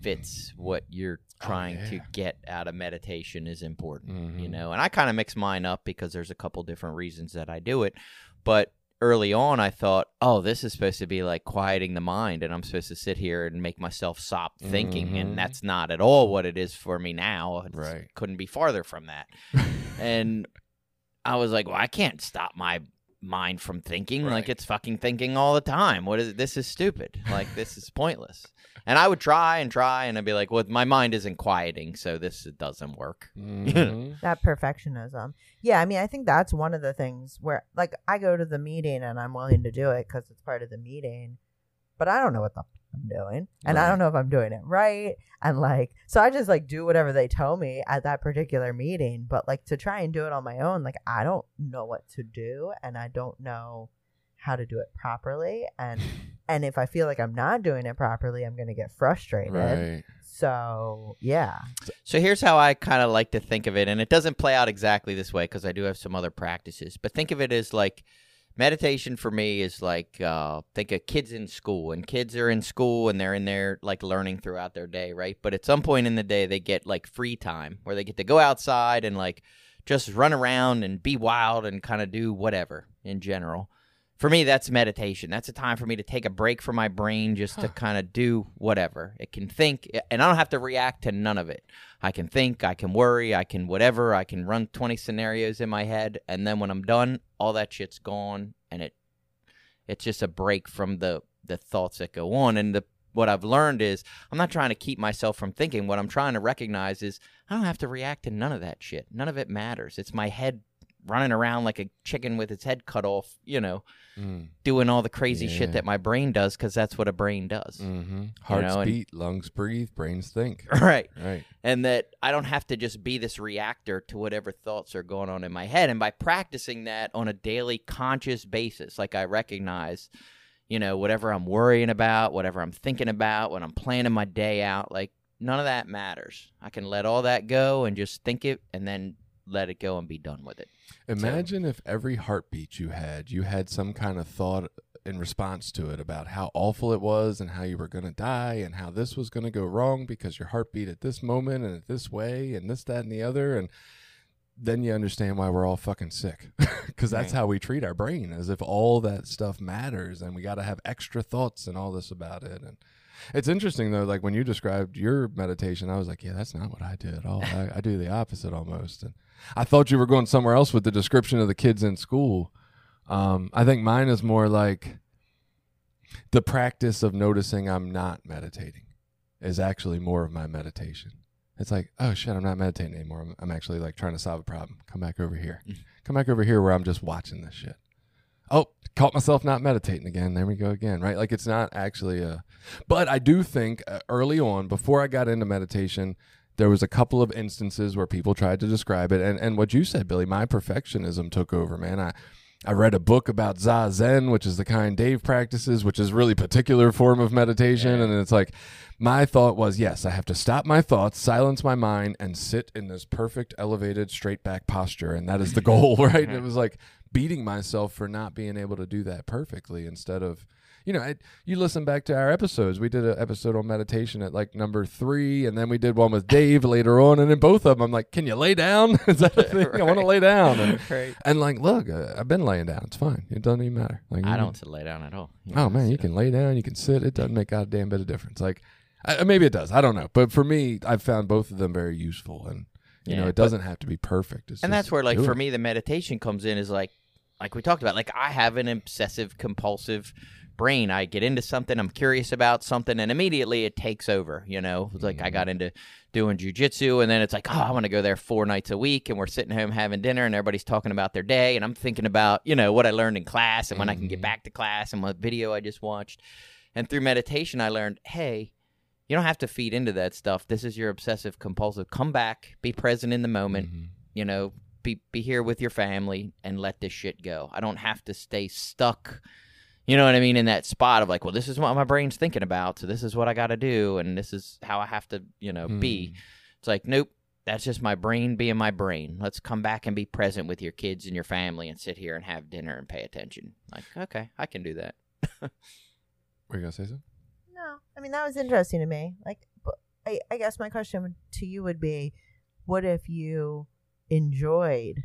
fits what you're trying Oh, yeah. to get out of meditation is important, you Mhm. know. And I kind of mix mine up because there's a couple different reasons that I do it. But early on, I thought, oh, this is supposed to be like quieting the mind, and I'm supposed to sit here and make myself stop thinking, Mhm. and that's not at all what it is for me now. It's, Right. couldn't be farther from that. and I was like, well, I can't stop my mind from thinking. Like it's fucking thinking all the time. What is this? Is stupid. Like this is pointless. And I would try and try, and I'd be like, well, my mind isn't quieting, so this doesn't work. Mhm. that perfectionism. Yeah, I mean, I think that's one of the things where, like, I go to the meeting and I'm willing to do it because it's part of the meeting, but I don't know what the f- I'm doing, and I don't know if I'm doing it right, and like, so I just like do whatever they tell me at that particular meeting. But like to try and do it on my own, like I don't know what to do, and I don't know how to do it properly, and and if I feel like I'm not doing it properly, I'm gonna get frustrated. right. So yeah, So here's how I kind of like to think of it, and it doesn't play out exactly this way because I do have some other practices. But think of it as like meditation for me is like uh, think of kids in school, and kids are in school and they're in there like learning throughout their day, right? But at some point in the day, they get like free time where they get to go outside and like just run around and be wild and kind of do whatever in general. For me, that's meditation. That's a time for me to take a break from my brain just to kind of do whatever. It can think, and I don't have to react to none of it. I can think, I can worry, I can whatever, I can run 20 scenarios in my head, and then when I'm done, all that shit's gone, and it it's just a break from the the thoughts that go on. And the what I've learned is I'm not trying to keep myself from thinking. What I'm trying to recognize is I don't have to react to none of that shit. None of it matters. It's my head running around like a chicken with its head cut off, you know, Mm. doing all the crazy Yeah. shit that my brain does because that's what a brain does. Mm-hmm. Hearts know, and- beat, lungs breathe, brains think. Right. Right. and that I don't have to just be this reactor to whatever thoughts are going on in my head. And by practicing that on a daily conscious basis, like I recognize, you know, whatever I'm worrying about, whatever I'm thinking about, when I'm planning my day out, like none of that matters. I can let all that go and just think it and then let it go and be done with it. Imagine if every heartbeat you had, you had some kind of thought in response to it about how awful it was and how you were going to die and how this was going to go wrong because your heart beat at this moment and at this way and this, that, and the other. And then you understand why we're all fucking sick because that's Right. how we treat our brain as if all that stuff matters and we got to have extra thoughts and all this about it. And it's interesting though, like when you described your meditation, I was like, yeah, that's not what I do at all. I, I do the opposite almost. And I thought you were going somewhere else with the description of the kids in school. Um, I think mine is more like the practice of noticing I'm not meditating is actually more of my meditation. It's like, oh shit, I'm not meditating anymore. I'm, I'm actually like trying to solve a problem. Come back over here. Come back over here where I'm just watching this shit. Oh, caught myself not meditating again. There we go again. Right? Like it's not actually a. But I do think uh, early on, before I got into meditation, there was a couple of instances where people tried to describe it, and and what you said, Billy, my perfectionism took over. Man, I. I read a book about Zazen, which is the kind Dave practices, which is really particular form of meditation. Yeah. And it's like, my thought was, yes, I have to stop my thoughts, silence my mind, and sit in this perfect, elevated, straight back posture. And that is the goal, right? And it was like beating myself for not being able to do that perfectly instead of, you know, I, you listen back to our episodes. We did an episode on meditation at like number three, and then we did one with Dave later on. And in both of them, I'm like, can you lay down? is that a thing? I want to lay down. And, right. and like, look, uh, I've been laying down. It's fine. It doesn't even matter. Like, I don't sit lay down at all. Oh man, you can lay down, you can sit. It doesn't make a damn bit of difference. Like, I, maybe it does. I don't know. But for me, I've found both of them very useful, and you know, it but- doesn't have to be perfect. It's and that's where like for it. me the meditation comes in is like like we talked about like i have an obsessive compulsive brain i get into something i'm curious about something and immediately it takes over you know it's like i got into doing jujitsu and then it's like oh i want to go there four nights a week and we're sitting home having dinner and everybody's talking about their day and i'm thinking about you know what i learned in class and when i can get Mhm. back to class and what video i just watched and through meditation i learned hey you don't have to feed into that stuff this is your obsessive compulsive come back be present in the moment Mhm. you know, be be here with your family and let this shit go. I don't have to stay stuck. You know what I mean? In that spot of like, well, this is what my brain's thinking about, so this is what I got to do, and this is how I have to, you know, be. Hmm. It's like, nope, that's just my brain being my brain. Let's come back and be present with your kids and your family, and sit here and have dinner and pay attention. Like, okay, I can do that. Were you gonna say something? No, I mean that was interesting to me. Like, I, I guess my question to you would be what if you enjoyed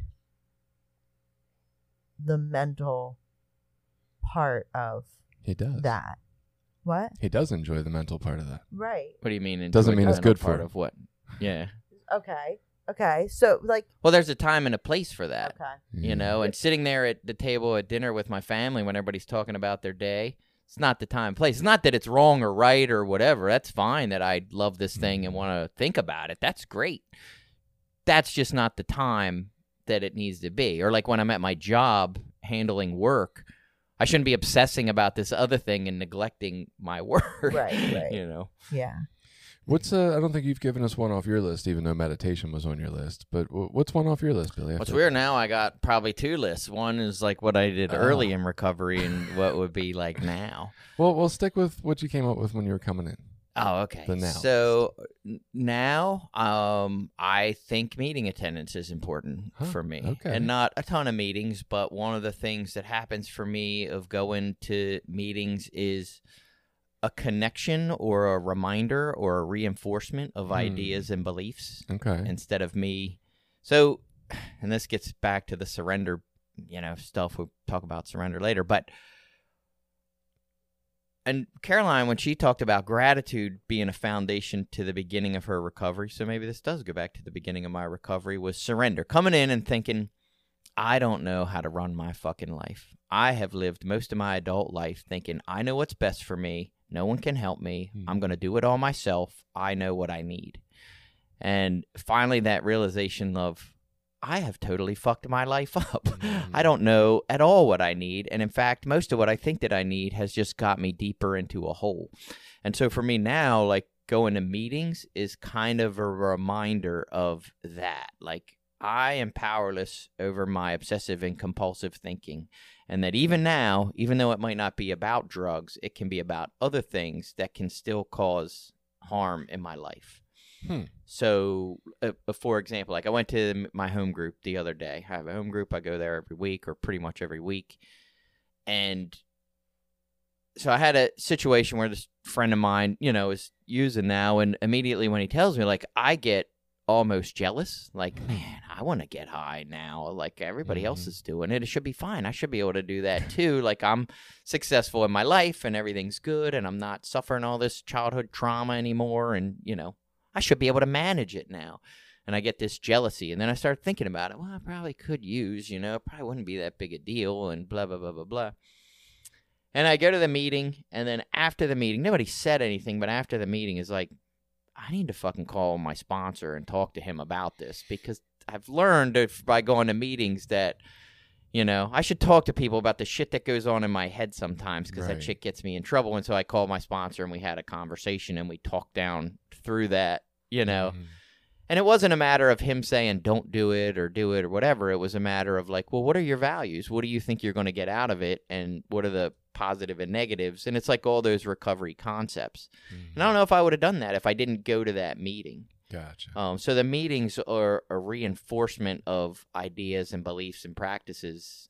the mental part of He does. that? What? He does enjoy the mental part of that. Right. What do you mean? Doesn't enjoy mean the it's mental good for part him. of what? Yeah. Okay. Okay. So like Well, there's a time and a place for that. okay. Mm-hmm. you know and sitting there at the table at dinner with my family when everybody's talking about their day it's not the time and place it's not that it's wrong or right or whatever that's fine that i love this thing and Mhm. want to think about it that's great that's just not the time that it needs to be or like when i'm at my job handling work i shouldn't be obsessing about this other thing and neglecting my work Right, right. you know Yeah. What's uh? I don't think you've given us one off your list, even though meditation was on your list. But w- what's one off your list, Billy? I What's weird now, I got probably two lists. One is like what I did Oh. early in recovery and what would be like now. Well, we'll stick with what you came up with when you were coming in. Oh, okay. The now. So now, um, I think meeting attendance is important Huh, for me, okay. and not a ton of meetings, but one of the things that happens for me of going to meetings is a connection or a reminder or a reinforcement of Hmm. ideas and beliefs Okay. instead of me. So, and this gets back to the surrender, you know, stuff. We'll talk about surrender later, but. And Caraline, when she talked about gratitude being a foundation to the beginning of her recovery, so maybe this does go back to the beginning of my recovery, was surrender. Coming in and thinking, I don't know how to run my fucking life. I have lived most of my adult life thinking, I know what's best for me. No one can help me. Hmm. I'm going to do it all myself. I know what I need. And finally, that realization of, I have totally fucked my life up. Mhm. I don't know at all what I need. And in fact, most of what I think that I need has just got me deeper into a hole. And so for me now, like going to meetings is kind of a reminder of that. Like, I am powerless over my obsessive and compulsive thinking. And that even now, even though it might not be about drugs, it can be about other things that can still cause harm in my life. Hmm. So, uh, uh, for example, like I went to my home group the other day. I have a home group. I go there every week or pretty much every week. And so I had a situation where this friend of mine, you know, is using now. And immediately when he tells me, like, I get almost jealous. Like, man, I want to get high now. Like everybody else Mhm. is doing it. It should be fine. I should be able to do that too. like I'm successful in my life and everything's good and I'm not suffering all this childhood trauma anymore. And, you know, I should be able to manage it now. And I get this jealousy. And then I start thinking about it. Well, I probably could use, you know, probably wouldn't be that big a deal and blah, blah, blah, blah, blah. And I go to the meeting. And then after the meeting, nobody said anything, but after the meeting is like, I need to fucking call my sponsor and talk to him about this because I've learned if, by going to meetings that, you know, I should talk to people about the shit that goes on in my head sometimes because Right. that shit gets me in trouble. And so I called my sponsor and we had a conversation and we talked down through that, you know. Mhm. And it wasn't a matter of him saying don't do it or do it or whatever. It was a matter of like, well, what are your values? What do you think you're going to get out of it? And what are the positive and negatives? And it's like all those recovery concepts. And I don't know if I would have done that if I didn't go to that meeting. Gotcha. Um, so the meetings are a reinforcement of ideas and beliefs and practices,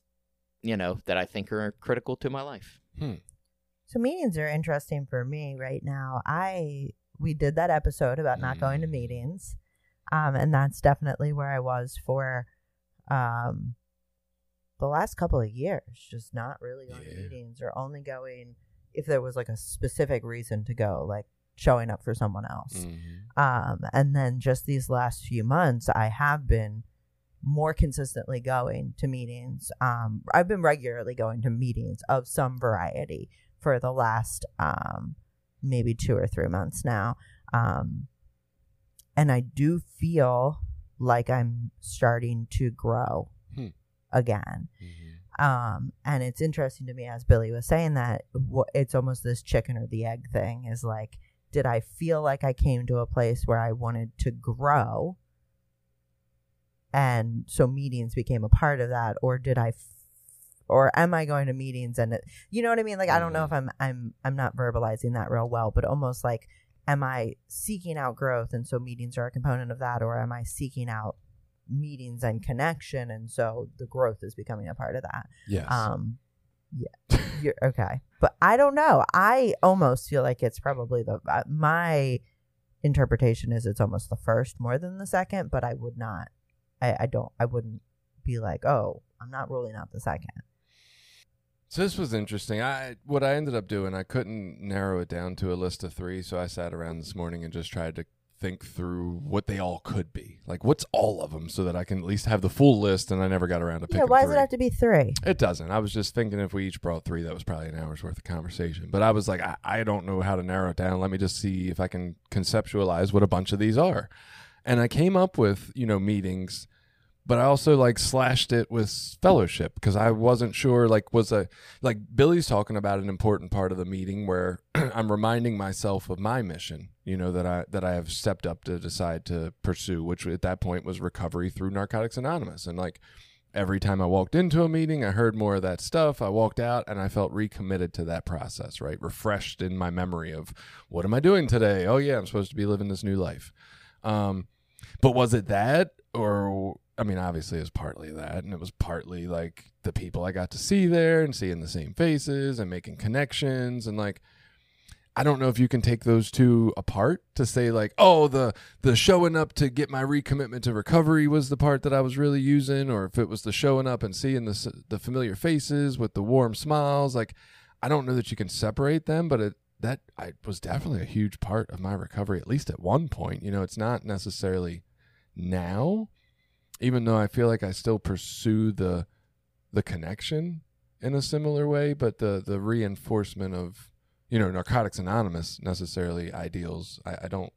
you know, that I think are critical to my life. So meetings are interesting for me right now. I we did that episode about not going to Mm. meetings. Um and that's definitely where I was for um the last couple of years, just not really going to meetings or only going if there was like a specific reason to go, like showing up for someone else. Mhm. Um, and then just these last few months, I have been more consistently going to meetings. Um, I've been regularly going to meetings of some variety for the last um, maybe two or three months now. Um, and I do feel like I'm starting to grow Hmm. again. Mhm. Um, and it's interesting to me as Billy was saying that wh- it's almost this chicken or the egg thing is like, did I feel like I came to a place where I wanted to grow? And so meetings became a part of that, or did I, f- or am I going to meetings and it, you know what I mean? Like I don't know if I'm I'm I'm not verbalizing that real well, but almost like, am I seeking out growth, and so meetings are a component of that, or am I seeking out meetings and connection, and so the growth is becoming a part of that? Yes. Um, yeah, you're okay, but I don't know. I almost feel like it's probably the uh, my interpretation is it's almost the first more than the second, but I would not. I, I don't. I wouldn't be like, oh, I'm not ruling out the second. So this was interesting. I what I ended up doing, I couldn't narrow it down to a list of three, so I sat around this morning and just tried to think through what they all could be. Like, what's all of them, so that I can at least have the full list. And I never got around to picking. Yeah, why does three. it have to be three? It doesn't. I was just thinking if we each brought three, that was probably an hour's worth of conversation. But I was like, I, I don't know how to narrow it down. Let me just see if I can conceptualize what a bunch of these are. And I came up with, you know, meetings, but I also like slashed it with fellowship because I wasn't sure, like, was a, like, Billy's talking about an important part of the meeting where I'm reminding myself of my mission, you know, that I, that I have stepped up to decide to pursue, which at that point was recovery through Narcotics Anonymous. And like, every time I walked into a meeting, I heard more of that stuff. I walked out and I felt recommitted to that process, right? Refreshed in my memory of what am I doing today? Oh, yeah, I'm supposed to be living this new life. Um, but was it that? Or, I mean, obviously it was partly that. And it was partly like the people I got to see there and seeing the same faces and making connections and like, I don't know if you can take those two apart to say like, oh, the the showing up to get my recommitment to recovery was the part that I was really using, or if it was the showing up and seeing the the familiar faces with the warm smiles. Like, I don't know that you can separate them, but it that I was definitely a huge part of my recovery, at least at one point. You know, it's not necessarily now, even though I feel like I still pursue the the connection in a similar way, but the the reinforcement of you know, Narcotics Anonymous necessarily ideals. I, I don't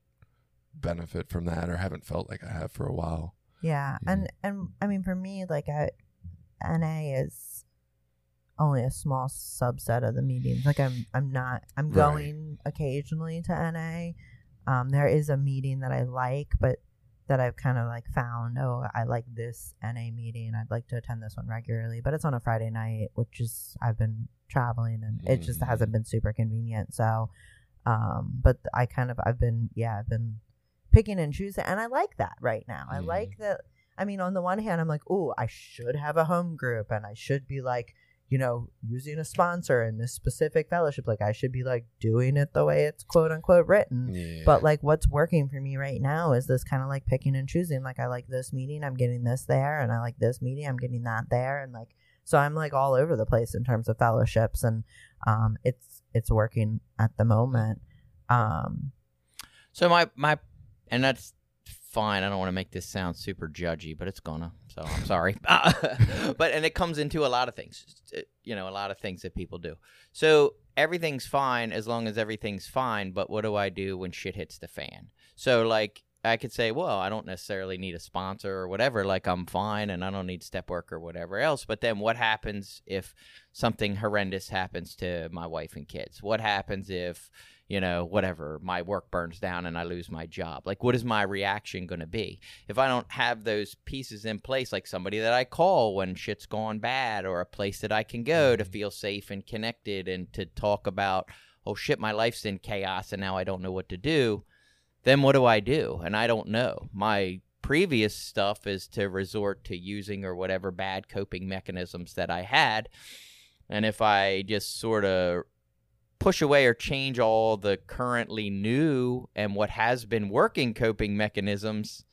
benefit from that or haven't felt like I have for a while. Yeah, Yeah. and and I mean for me, like I, NA is only a small subset of the meetings. Like I'm I'm not I'm Right. going occasionally to NA. Um, there is a meeting that I like, but that I've kind of like found. Oh, I like this NA meeting. I'd like to attend this one regularly, but it's on a Friday night, which is I've been traveling and it just hasn't been super convenient. So, um, but I kind of I've been yeah I've been picking and choosing, and I like that right now. I Mhm. like that. I mean, on the one hand, I'm like, oh, I should have a home group, and I should be like, you know, using a sponsor in this specific fellowship. Like, I should be like doing it the way it's quote unquote written. Yeah. But like, what's working for me right now is this kind of like picking and choosing. Like, I like this meeting, I'm getting this there, and I like this meeting, I'm getting that there, and like, so I'm like all over the place in terms of fellowships, and um, it's it's working at the moment. Um, So my my, and that's fine. I don't want to make this sound super judgy, but it's gonna. So I'm sorry. Uh, but and it comes into a lot of things. Uh, you know, a lot of things that people do. So everything's fine as long as everything's fine. But what do I do when shit hits the fan? So like. I could say, well, I don't necessarily need a sponsor or whatever. Like, I'm fine and I don't need step work or whatever else. But then what happens if something horrendous happens to my wife and kids? What happens if you know, whatever, my work burns down and I lose my job. Like, what is my reaction going to be? If I don't have those pieces in place, like somebody that I call when shit's gone bad or a place that I can go to Mhm. feel safe and connected and to talk about, oh shit, my life's in chaos and now I don't know what to do, then what do I do? And I don't know. My previous stuff is to resort to using or whatever bad coping mechanisms that I had. And if I just sort of push away or change all the currently new and what has been working coping mechanisms,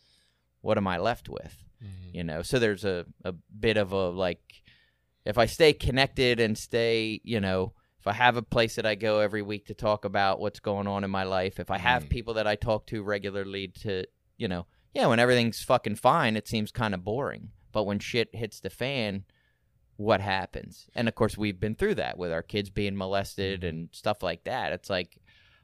what am I left with? Mhm. You know, so there's a, a bit of a like, if I stay connected and stay, you know, if I have a place that I go every week to talk about what's going on in my life, if I have Mm. people that I talk to regularly to, you know, yeah, when everything's fucking fine, it seems kind of boring. But when shit hits the fan, what happens? And of course, we've been through that with our kids being molested and stuff like that. It's like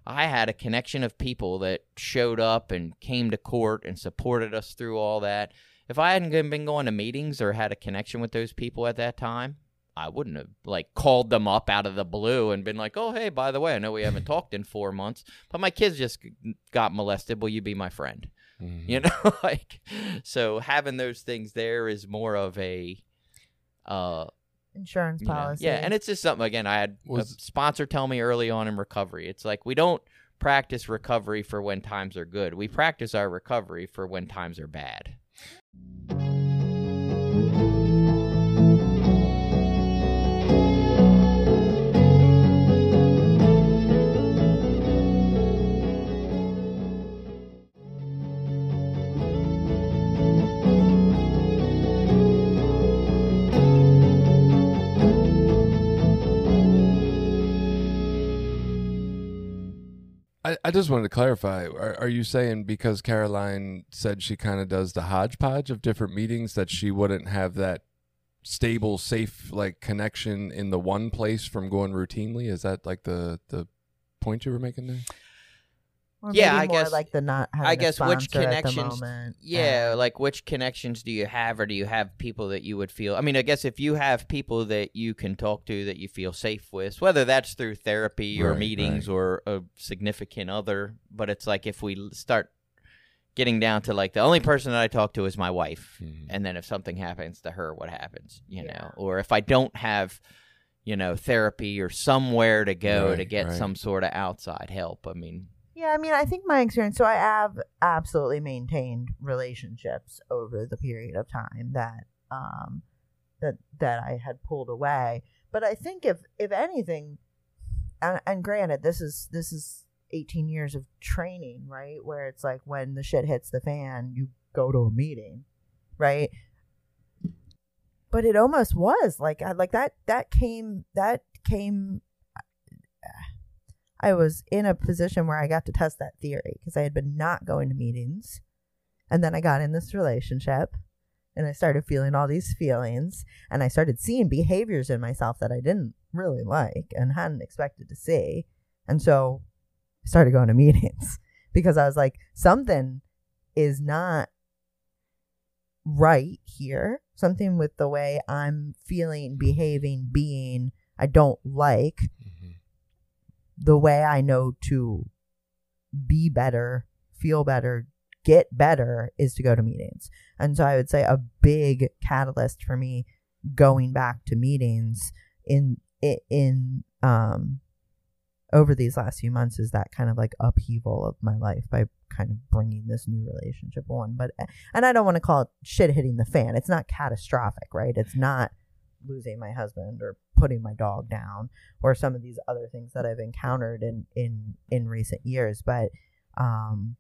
I had a connection of people that showed up and came to court and supported us through all that. If I hadn't been going to meetings or had a connection with those people at that time, I wouldn't have like called them up out of the blue and been like, "Oh, hey, by the way, I know we haven't talked in 4 months, but my kids just got molested. Will you be my friend?" Mhm. you know like so having those things there is more of a uh insurance you know, policy. yeah and it's just something again i had Was- a sponsor tell me early on in recovery it's like we don't practice recovery for when times are good we practice our recovery for when times are bad I, I just wanted to clarify. Are, are you saying because Caraline said she kind of does the hodgepodge of different meetings that she wouldn't have that stable, safe like connection in the one place from going routinely? Is that like the the point you were making there? Or Yeah, maybe I more guess- like the not having I a guess which sponsor at the connections- moment. Yeah, and- like which connections do you have, or do you have people that you would feel? I mean, I guess if you have people that you can talk to that you feel safe with, whether that's through therapy or Right, meetings or a significant other, but it's like if we start getting down to like the only person that I talk to is my wife, Mhm. and then if something happens to her, what happens? You Yeah. know, or if I don't have, you know, therapy or somewhere to go to get right. some sort of outside help. I mean, Yeah, I mean, I think my experience. So I have absolutely maintained relationships over the period of time that um that that I had pulled away. But I think if if anything, and, and granted, this is this is eighteen years of training, right? Where it's like when the shit hits the fan, you go to a meeting, right? But it almost was like I- like that that came that came I was in a position where I got to test that theory because I had been not going to meetings. And then I got in this relationship and I started feeling all these feelings and I started seeing behaviors in myself that I didn't really like and hadn't expected to see. And so I started going to meetings because I was like, something is not right here. Something with the way I'm feeling, behaving, being, I don't like. The way I know to be better, feel better, get better is to go to meetings. And so I would say a big catalyst for me going back to meetings in in um over these last few months is that kind of like upheaval of my life by kind of bringing this new relationship on. But and I don't want to call it shit hitting the fan. It's not catastrophic right? It's not losing my husband or putting my dog down or some of these other things that I've encountered in in in recent years. But um,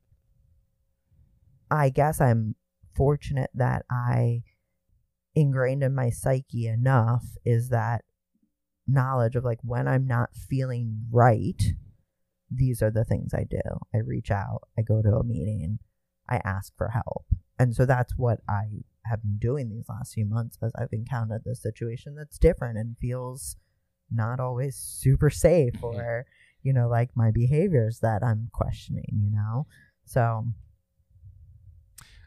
I guess I'm fortunate that I ingrained in my psyche enough is that knowledge of like when I'm not feeling right, these are the things I do. I reach out, I go to a meeting, I ask for help. And so that's what I have been doing these last few months as I've encountered this situation that's different and feels not always super safe Mhm. or, you know, like my behaviors that I'm questioning, you know? So,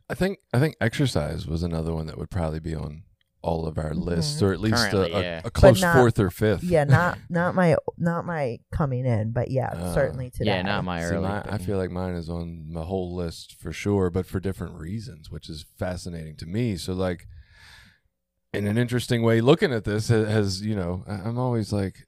I think I think exercise was another one that would probably be on all of our lists, Mhm. or at least a, Currently, a, yeah. a close not- fourth or fifth. yeah, not not my not my coming in, but yeah, Uh, certainly today. yeah, not my See, early. my- I feel like mine is on the whole list for sure, but for different reasons, which is fascinating to me. So, like, in an interesting way, looking at this ha- has, you know, I'm always like,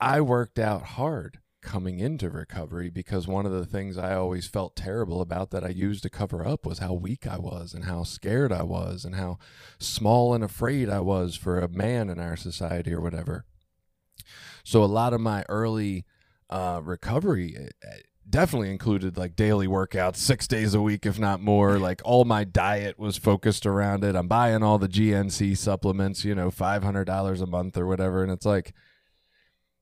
I worked out hard coming into recovery because one of the things I always felt terrible about that I used to cover up was how weak I was and how scared I was and how small and afraid I was for a man in our society or whatever. So a lot of my early uh, recovery uh, definitely included like daily workouts, six days a week, if not more. Like all my diet was focused around it. I'm buying all the GNC supplements, you know, five hundred dollars a month or whatever, and it's like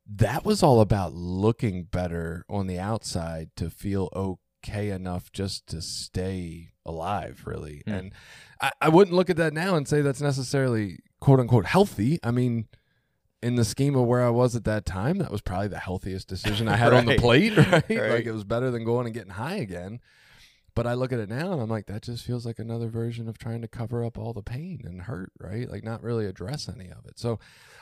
that was all about looking better on the outside to feel okay enough just to stay alive, really. Hmm. And I, I wouldn't look at that now and say that's necessarily quote unquote healthy. I mean, in the scheme of where I was at that time, that was probably the healthiest decision I had on the plate, right? Right. Like it was better than going and getting high again. But I look at it now and I'm like, that just feels like another version of trying to cover up all the pain and hurt, right? Like not really address any of it. So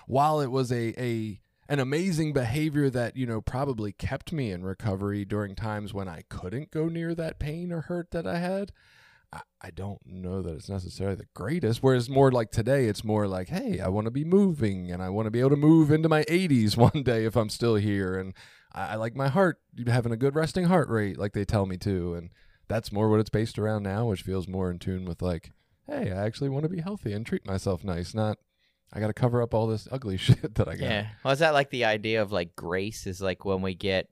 while it was a, a an amazing behavior that, you know, probably kept me in recovery during times when I couldn't go near that pain or hurt that I had, I, I don't know that it's necessarily the greatest. Whereas more like today, it's more like, hey, I want to be moving and I want to be able to move into my 80s one day if I'm still here. And I, I like my heart having a good resting heart rate, like they tell me to. And that's more what it's based around now, which feels more in tune with like, hey, I actually want to be healthy and treat myself nice, not I got to cover up all this ugly shit that I got. Yeah. Well, is that like the idea of like grace is like when we get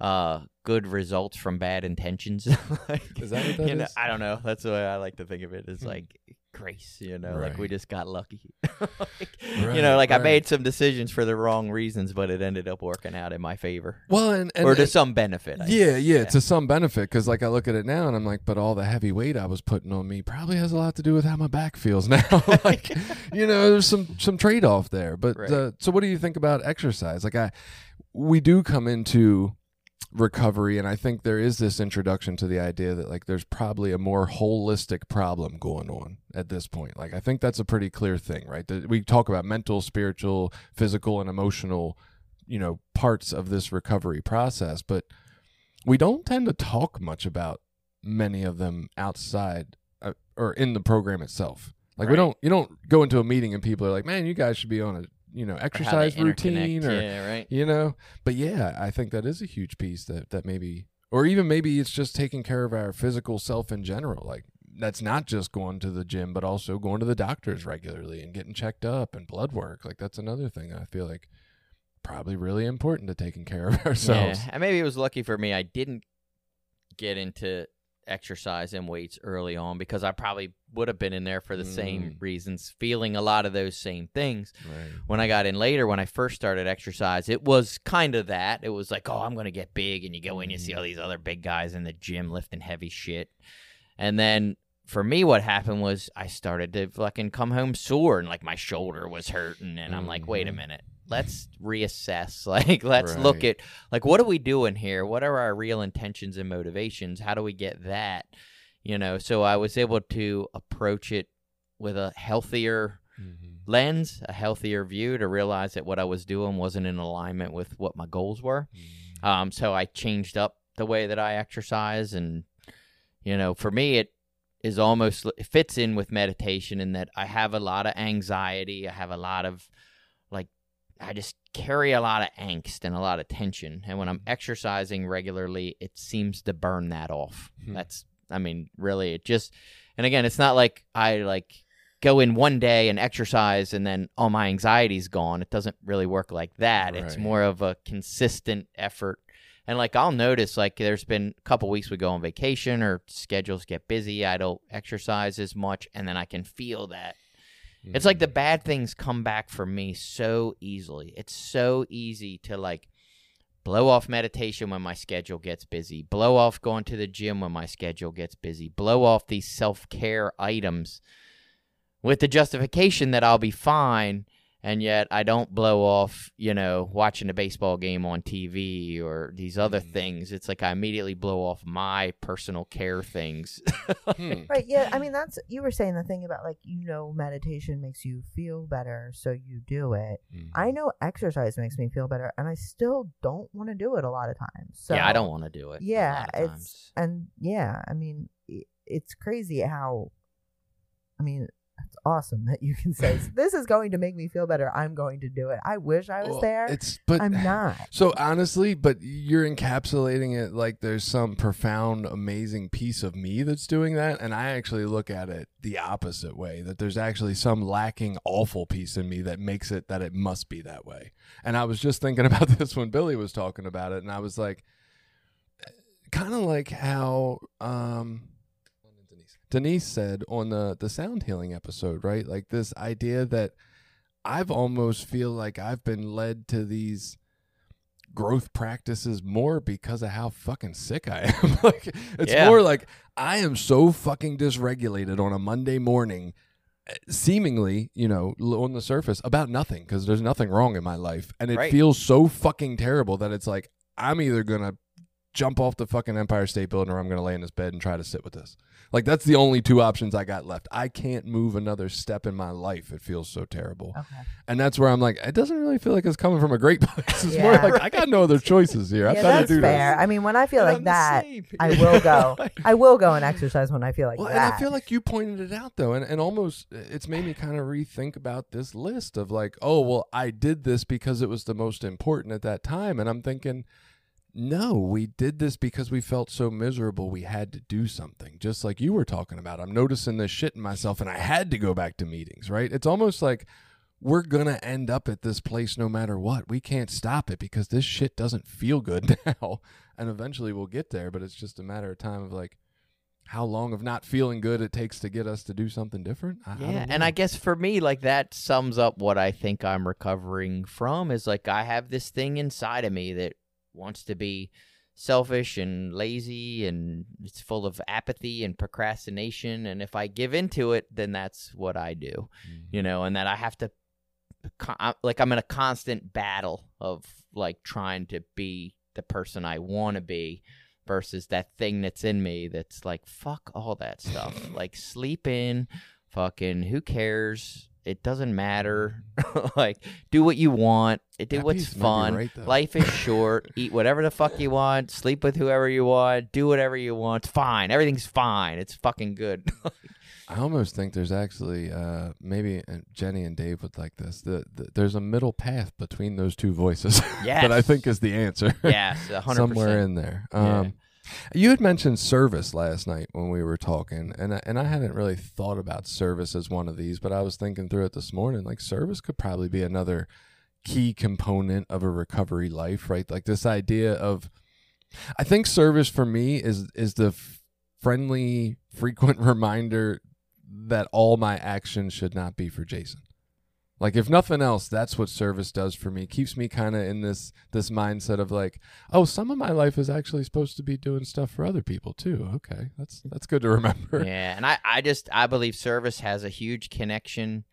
uh good results from bad intentions? like, Is that what that know. I don't know. That's the way I like to think of it. It's Hmm. like grace, you know, like we just got lucky. Like, Right, you know, like I made some decisions for the wrong reasons, but it ended up working out in my favor. Well, and, and or to and- some benefit. I yeah, guess. yeah, to some benefit because like I look at it now and I'm like, but all the heavy weight I was putting on me probably has a lot to do with how my back feels now. like, you know, there's some some trade off there. But Right. uh, so, what do you think about exercise? Like, I we do come into recovery and i think there is this introduction to the idea that like there's probably a more holistic problem going on at this point. Like i think that's a pretty clear thing right? That we talk about mental spiritual physical and emotional you know parts of this recovery process but we don't tend to talk much about many of them outside uh, or in the program itself. Like we don't you don't go into a meeting and people are like man you guys should be on a you know exercise routine or yeah, right. you know but yeah i think that is a huge piece that that maybe or even maybe it's just taking care of our physical self in general like that's not just going to the gym but also going to the doctors regularly and getting checked up and blood work like that's another thing i feel like probably really important to taking care of ourselves Yeah, and maybe it was lucky for me. I didn't get into exercise and weights early on because I probably would have been in there for the same Mm. reasons, feeling a lot of those same things. right When I got in later, when I first started exercise, it was kind of that. It was like, oh, I'm going to get big. And you go in, you see all these other big guys in the gym lifting heavy shit. And then for me, what happened was I started to fucking come home sore and like my shoulder was hurting. And I'm like, wait a Mhm. minute. Let's reassess. Like, let's look at, like, what are we doing here? What are our real intentions and motivations? How do we get that? You know, so I was able to approach it with a healthier Mhm. lens, a healthier view to realize that what I was doing wasn't in alignment with what my goals were. Mm-hmm. Um, so I changed up the way that I exercise, and you know, for me, it is almost it fits in with meditation in that I have a lot of anxiety. I have a lot of I just carry a lot of angst and a lot of tension, and when I'm exercising regularly, it seems to burn that off. Hmm. That's I mean, really, it just and again, it's not like I like go in one day and exercise and then all my anxiety's gone. It doesn't really work like that. It's more of a consistent effort. And like I'll notice like there's been a couple weeks we go on vacation or schedules get busy, I don't exercise as much and then I can feel that. It's like the bad things come back for me so easily. It's so easy to like blow off meditation when my schedule gets busy, blow off going to the gym when my schedule gets busy, blow off these self care items with the justification that I'll be fine. And yet I don't blow off, you know, watching a baseball game on TV or these other Mm. things. It's like I immediately blow off my personal care things. Hmm. Right. Yeah. I mean, that's you were saying the thing about like you know meditation makes you feel better, so you do it. Mhm. I know exercise makes me feel better, and I still don't want to do it a lot of times. So yeah, I don't want to do it. Yeah, it's and yeah, I mean, i- it's crazy how. I mean, it's awesome that you can say this is going to make me feel better. I'm going to do it. I wish I was Well, there. It's but I'm not. So honestly, but you're encapsulating it like there's some profound, amazing piece of me that's doing that, and I actually look at it the opposite way. That there's actually some lacking, awful piece in me that makes it that it must be that way. And I was just thinking about this when Billy was talking about it, and I was like, kind of like how um, Denise said on the the sound healing episode, right? Like this idea that I've almost feel like I've been led to these growth practices more because of how fucking sick I am. like it's Yeah. more like I am so fucking dysregulated on a Monday morning eh, seemingly, you know, on the surface about nothing because there's nothing wrong in my life and it Right. feels so fucking terrible that it's like I'm either going to jump off the fucking Empire State Building or I'm going to lay in this bed and try to sit with this. Like that's the only two options I got left. I can't move another step in my life. It feels so terrible. Okay. And that's where I'm like, it doesn't really feel like it's coming from a great place. It's more Yeah. like I got no other choices here. I yeah, better that's do fair. this. I mean, when I feel And like I'm that. I will go. I will go and exercise when I feel like well, that. and I feel like you pointed it out though, and, and almost uh, it's made me kind of rethink about this list of like, oh well, I did this because it was the most important at that time, and I'm thinking, no, we did this because we felt so miserable we had to do something, just like you were talking about. I'm noticing this shit in myself, and I had to go back to meetings. Right? It's almost like we're gonna end up at this place no matter what. We can't stop it because this shit doesn't feel good now, and eventually we'll get there. But it's just a matter of time of like how long of not feeling good it takes to get us to do something different. I, I Yeah, don't and. I guess for me, like that sums up what I think I'm recovering from is like I have this thing inside of me that wants to be selfish and lazy and it's full of apathy and procrastination and if I give into it then that's what I do. Mm-hmm. You know, and that I have to like I'm in a constant battle of like trying to be the person I want to be versus that thing that's in me that's like fuck all that stuff. like sleep in, fucking who cares? It doesn't matter. like do what you want. Do That what's piece might be fun. right. Life is short. Eat whatever the fuck you want. Sleep with whoever you want. Do whatever you want. It's fine. Everything's fine. It's fucking good. I almost think there's actually uh, maybe uh, Jenny and Dave would like this. The, the, there's a middle path between those two voices that I think is the answer. yes, a hundred somewhere in there. Yeah. You had mentioned service last night when we were talking, and I, and I hadn't really thought about service as one of these, but I was thinking through it this morning. Like service could probably be another key component of a recovery life, right? Like this idea of, I think service for me is is the f- friendly, frequent reminder that all my actions should not be for Jason. Like if nothing else, that's what service does for me. Keeps me kind of in this this mindset of like, oh, some of my life is actually supposed to be doing stuff for other people too. Okay, that's that's good to remember. Yeah, and I, I just I believe service has a huge connection,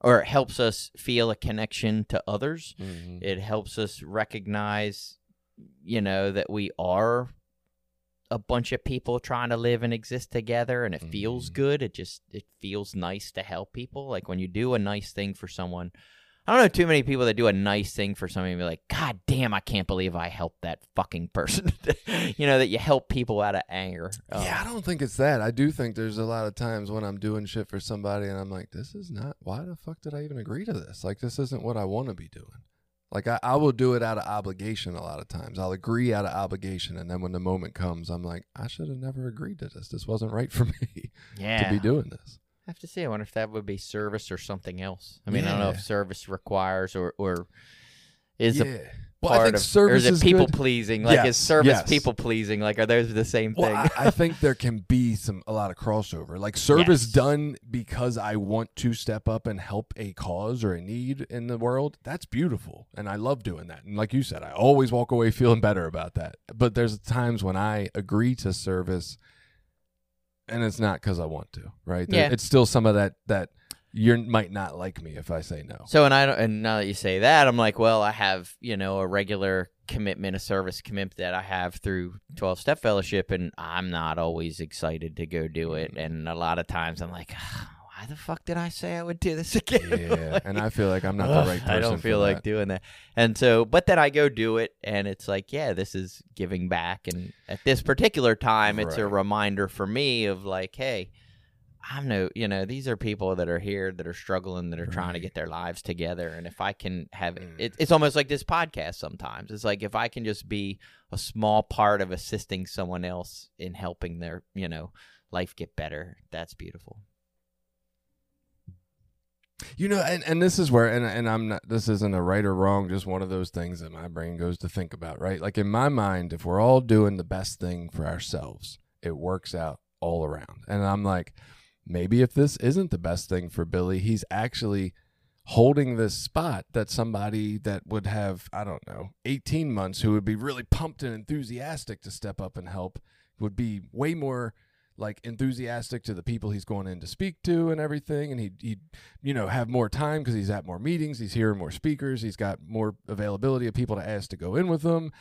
or it helps us feel a connection to others. Mhm. It helps us recognize, you know, that we are a bunch of people trying to live and exist together, and it feels Mhm. good. It just it feels nice to help people. Like when you do a nice thing for someone. I don't know too many people that do a nice thing for somebody and be like, God damn, I can't believe I helped that fucking person. you know, that you help people out of anger. Um, Yeah, I don't think it's that. I do think there's a lot of times when I'm doing shit for somebody and I'm like, this is not, why the fuck did I even agree to this? Like, this isn't what I want to be doing. Like, I, I will do it out of obligation a lot of times. I'll agree out of obligation. And then when the moment comes, I'm like, I should have never agreed to this. This wasn't right for me yeah. to be doing this. I have to say, I wonder if that would be service or something else. I mean, I don't know if service requires or or is a yeah. Well, part I think of service or is it people good. pleasing? Like Yes, is service yes. people pleasing? Like are those the same Well, thing? I, I think there can be some a lot of crossover, like service Yes. done because I want to step up and help a cause or a need in the world. That's beautiful, and I love doing that. And like you said, I always walk away feeling better about that. But there's times when I agree to service, and it's not because I want to. Right? Yeah. It's still some of that that you might not like me if I say no. so and I don't, and now that you say that, I'm like, well, I have you know a regular commitment, a service commitment that I have through 12 Step Fellowship, and I'm not always excited to go do it. Mm. And a lot of times I'm like, why the fuck did I say I would do this again? Yeah, and I feel like I'm not Ugh, the right person. I don't feel like that. doing that. And so, but then I go do it, and it's like, yeah, this is giving back. And at this particular time, it's a reminder for me of like, hey, I'm no, you know, these are people that are here that are struggling, that are trying to get their lives together. And if I can have Mm. it, it's almost like this podcast sometimes. It's like if I can just be a small part of assisting someone else in helping their, you know, life get better, that's beautiful. You know, and, and this is where, and, and I'm not, this isn't a right or wrong, just one of those things that my brain goes to think about, right? Like in my mind, if we're all doing the best thing for ourselves, it works out all around. And I'm like, maybe if this isn't the best thing for Billy, he's actually holding this spot that somebody that would have, I don't know, 18 months who would be really pumped and enthusiastic to step up and help would be way more like enthusiastic to the people he's going in to speak to and everything. And he'd, he'd you know have more time because he's at more meetings he's hearing more speakers he's got more availability of people to ask to go in with him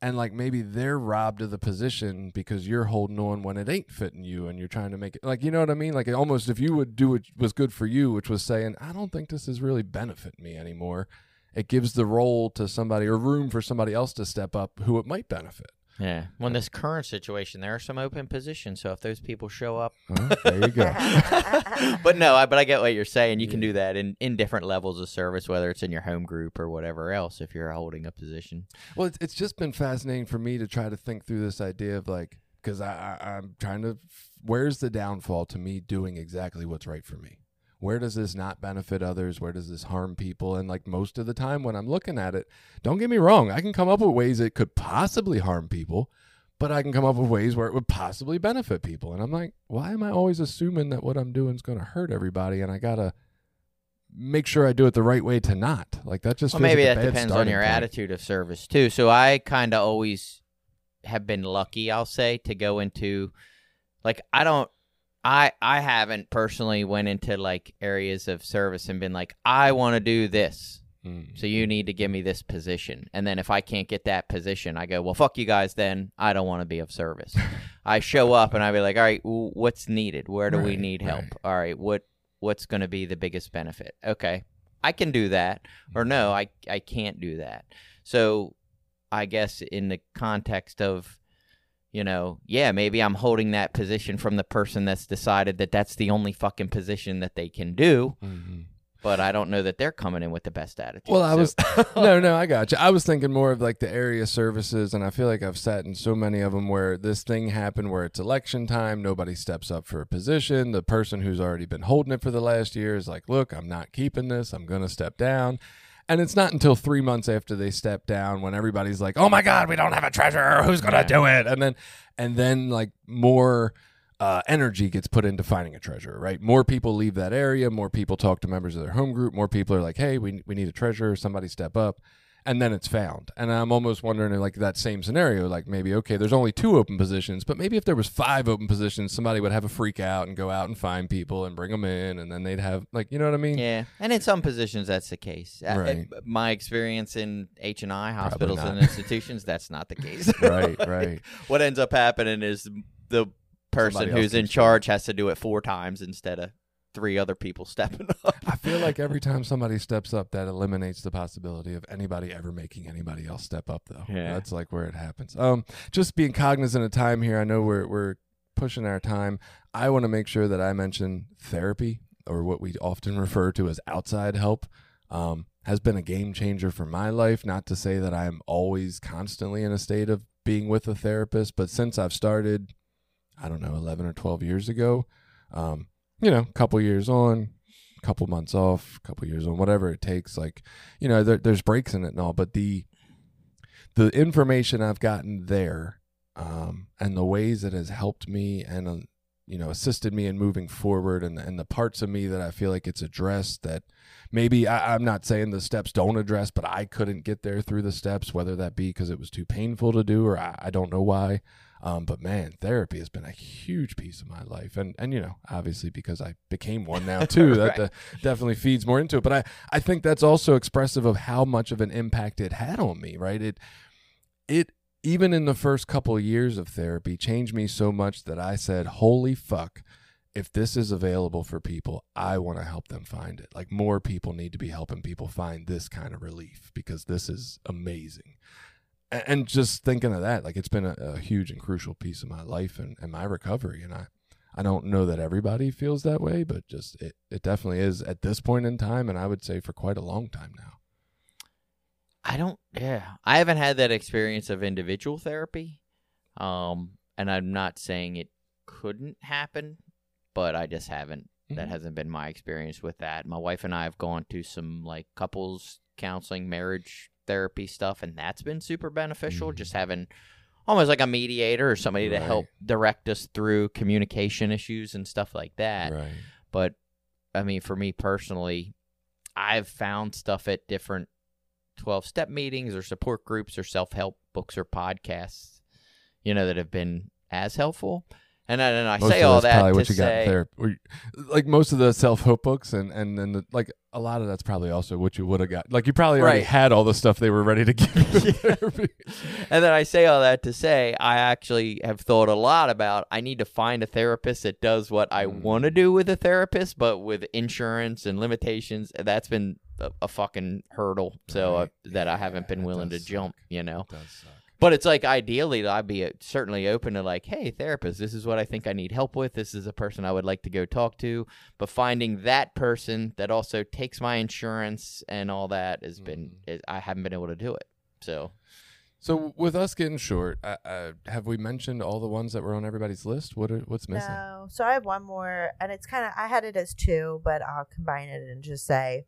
and like maybe they're robbed of the position because you're holding on when it ain't fitting you and you're trying to make it like you know what i mean? Like almost if you would do what was good for you which was saying i don't think this is really benefiting me anymore. It gives the role to somebody or room for somebody else to step up who it might benefit Yeah. Well, in this current situation, there are some open positions. So if those people show up, Well, there you go but no, I, but I get what you're saying. You can do that in, in different levels of service, whether it's in your home group or whatever else, if you're holding a position. Well, it's, it's just been fascinating for me to try to think through this idea of like, because I, I, I'm trying to, where's the downfall to me doing exactly what's right for me? Where does this not benefit others? Where does this harm people? And like most of the time when I'm looking at it, don't get me wrong, I can come up with ways it could possibly harm people, but I can come up with ways where it would possibly benefit people. And I'm like, why am I always assuming that what I'm doing is going to hurt everybody? And I got to make sure I do it the right way to not. Like that just Well, maybe like that depends on your point. attitude of service too. So I kind of always have been lucky, I'll say, to go into like I don't I I haven't personally went into like areas of service and been like I want to do this. Mm. So you need to give me this position. And then if I can't get that position, I go, "Well, fuck you guys then. I don't want to be of service." I show up and I be like, "All right, what's needed? Where do we need help? right. All right, what what's going to be the biggest benefit?" Okay. I can do that or no, I I can't do that. So I guess in the context of you know, yeah, maybe I'm holding that position from the person that's decided that that's the only fucking position that they can do, Mhm. but I don't know that they're coming in with the best attitude. Well, I So- was no, no, I got you. I was thinking more of like the area services, and I feel like I've sat in so many of them where this thing happened where it's election time, nobody steps up for a position. The person who's already been holding it for the last year is like, "Look, I'm not keeping this. I'm going to step down." And it's not until three months after they step down when everybody's like, "Oh my God, we don't have a treasurer. Who's going to Yeah. do it?" And then, and then like more uh, energy gets put into finding a treasurer, right? More people leave that area. More people talk to members of their home group. More people are like, "Hey, we we need a treasurer. Somebody step up," and then it's found. And I'm almost wondering, like that same scenario, like maybe okay, there's only two open positions, but maybe if there was five open positions, somebody would have a freak out and go out and find people and bring them in, and then they'd have like, you know what I mean? Yeah, and in some positions that's the case. Uh, Right. uh, my experience in H and I hospitals and institutions, that's not the case. Right, right. what ends up happening is the person Somebody who's in charge has to do it four times instead of three other people stepping up. I feel like every time somebody steps up, that eliminates the possibility of anybody ever making anybody else step up, though. Yeah. That's like where it happens. Um, just being cognizant of time here. I know we're we're pushing our time. I want to make sure that I mention therapy, or what we often refer to as outside help. Um, has been a game changer for my life. Not to say that I'm always constantly in a state of being with a therapist, but since I've started, I don't know, 11 or 12 years ago, um, you know, a couple years on, couple months off, couple years on, whatever it takes. Like, you know, there, there's breaks in it and all, but the the information I've gotten there, um, and the ways it has helped me and uh, you know assisted me in moving forward, and and the parts of me that I feel like it's addressed that maybe I, I'm not saying the steps don't address, but I couldn't get there through the steps, whether that be because it was too painful to do or I, I don't know why. Um, but man, therapy has been a huge piece of my life, and and you know, obviously because I became one now too, that uh, definitely feeds more into it. But I I think that's also expressive of how much of an impact it had on me. Right? It it even in the first couple of years of therapy changed me so much that I said, "Holy fuck." If this is available for people, I want to help them find it. Like more people need to be helping people find this kind of relief because this is amazing and just thinking of that, like it's been a, a huge and crucial piece of my life and, and my recovery. And I, I don't know that everybody feels that way, but just it, it definitely is at this point in time. And I would say for quite a long time now. I don't. Yeah, I haven't had that experience of individual therapy, um, and I'm not saying it couldn't happen, but I just haven't. That Mhm. hasn't been my experience with that. My wife and I have gone to some like couples counseling, marriage therapy stuff, and that's been super beneficial. Mhm. Just having almost like a mediator or somebody to help direct us through communication issues and stuff like that. Right. But I mean, for me personally, I've found stuff at different 12 step meetings or support groups or self help books or podcasts, you know, that have been as helpful. And then I Most say all that probably to what you got say, in therapy. Like most of the self help books, and and then the, like a lot of that's probably also what you would have got. Like you probably already Right. had all the stuff they were ready to give you and then I say all that to say, I actually have thought a lot about I need to find a therapist that does what I Mm. want to do with a therapist, but with insurance and limitations. That's been a, a fucking hurdle, so uh, Right. that I haven't Yeah, been willing to does jump. suck. You know, It does suck. But it's like ideally, I'd be uh, certainly open to like, hey, therapist, this is what I think I need help with. This is a person I would like to go talk to. But finding that person that also takes my insurance and all that has been, Mm. is, I haven't been able to do it. So. So with us getting short, uh, uh, have we mentioned all the ones that were on everybody's list? What are, what's missing? No. So I have one more, and it's kind of I had it as two, but I'll combine it and just say,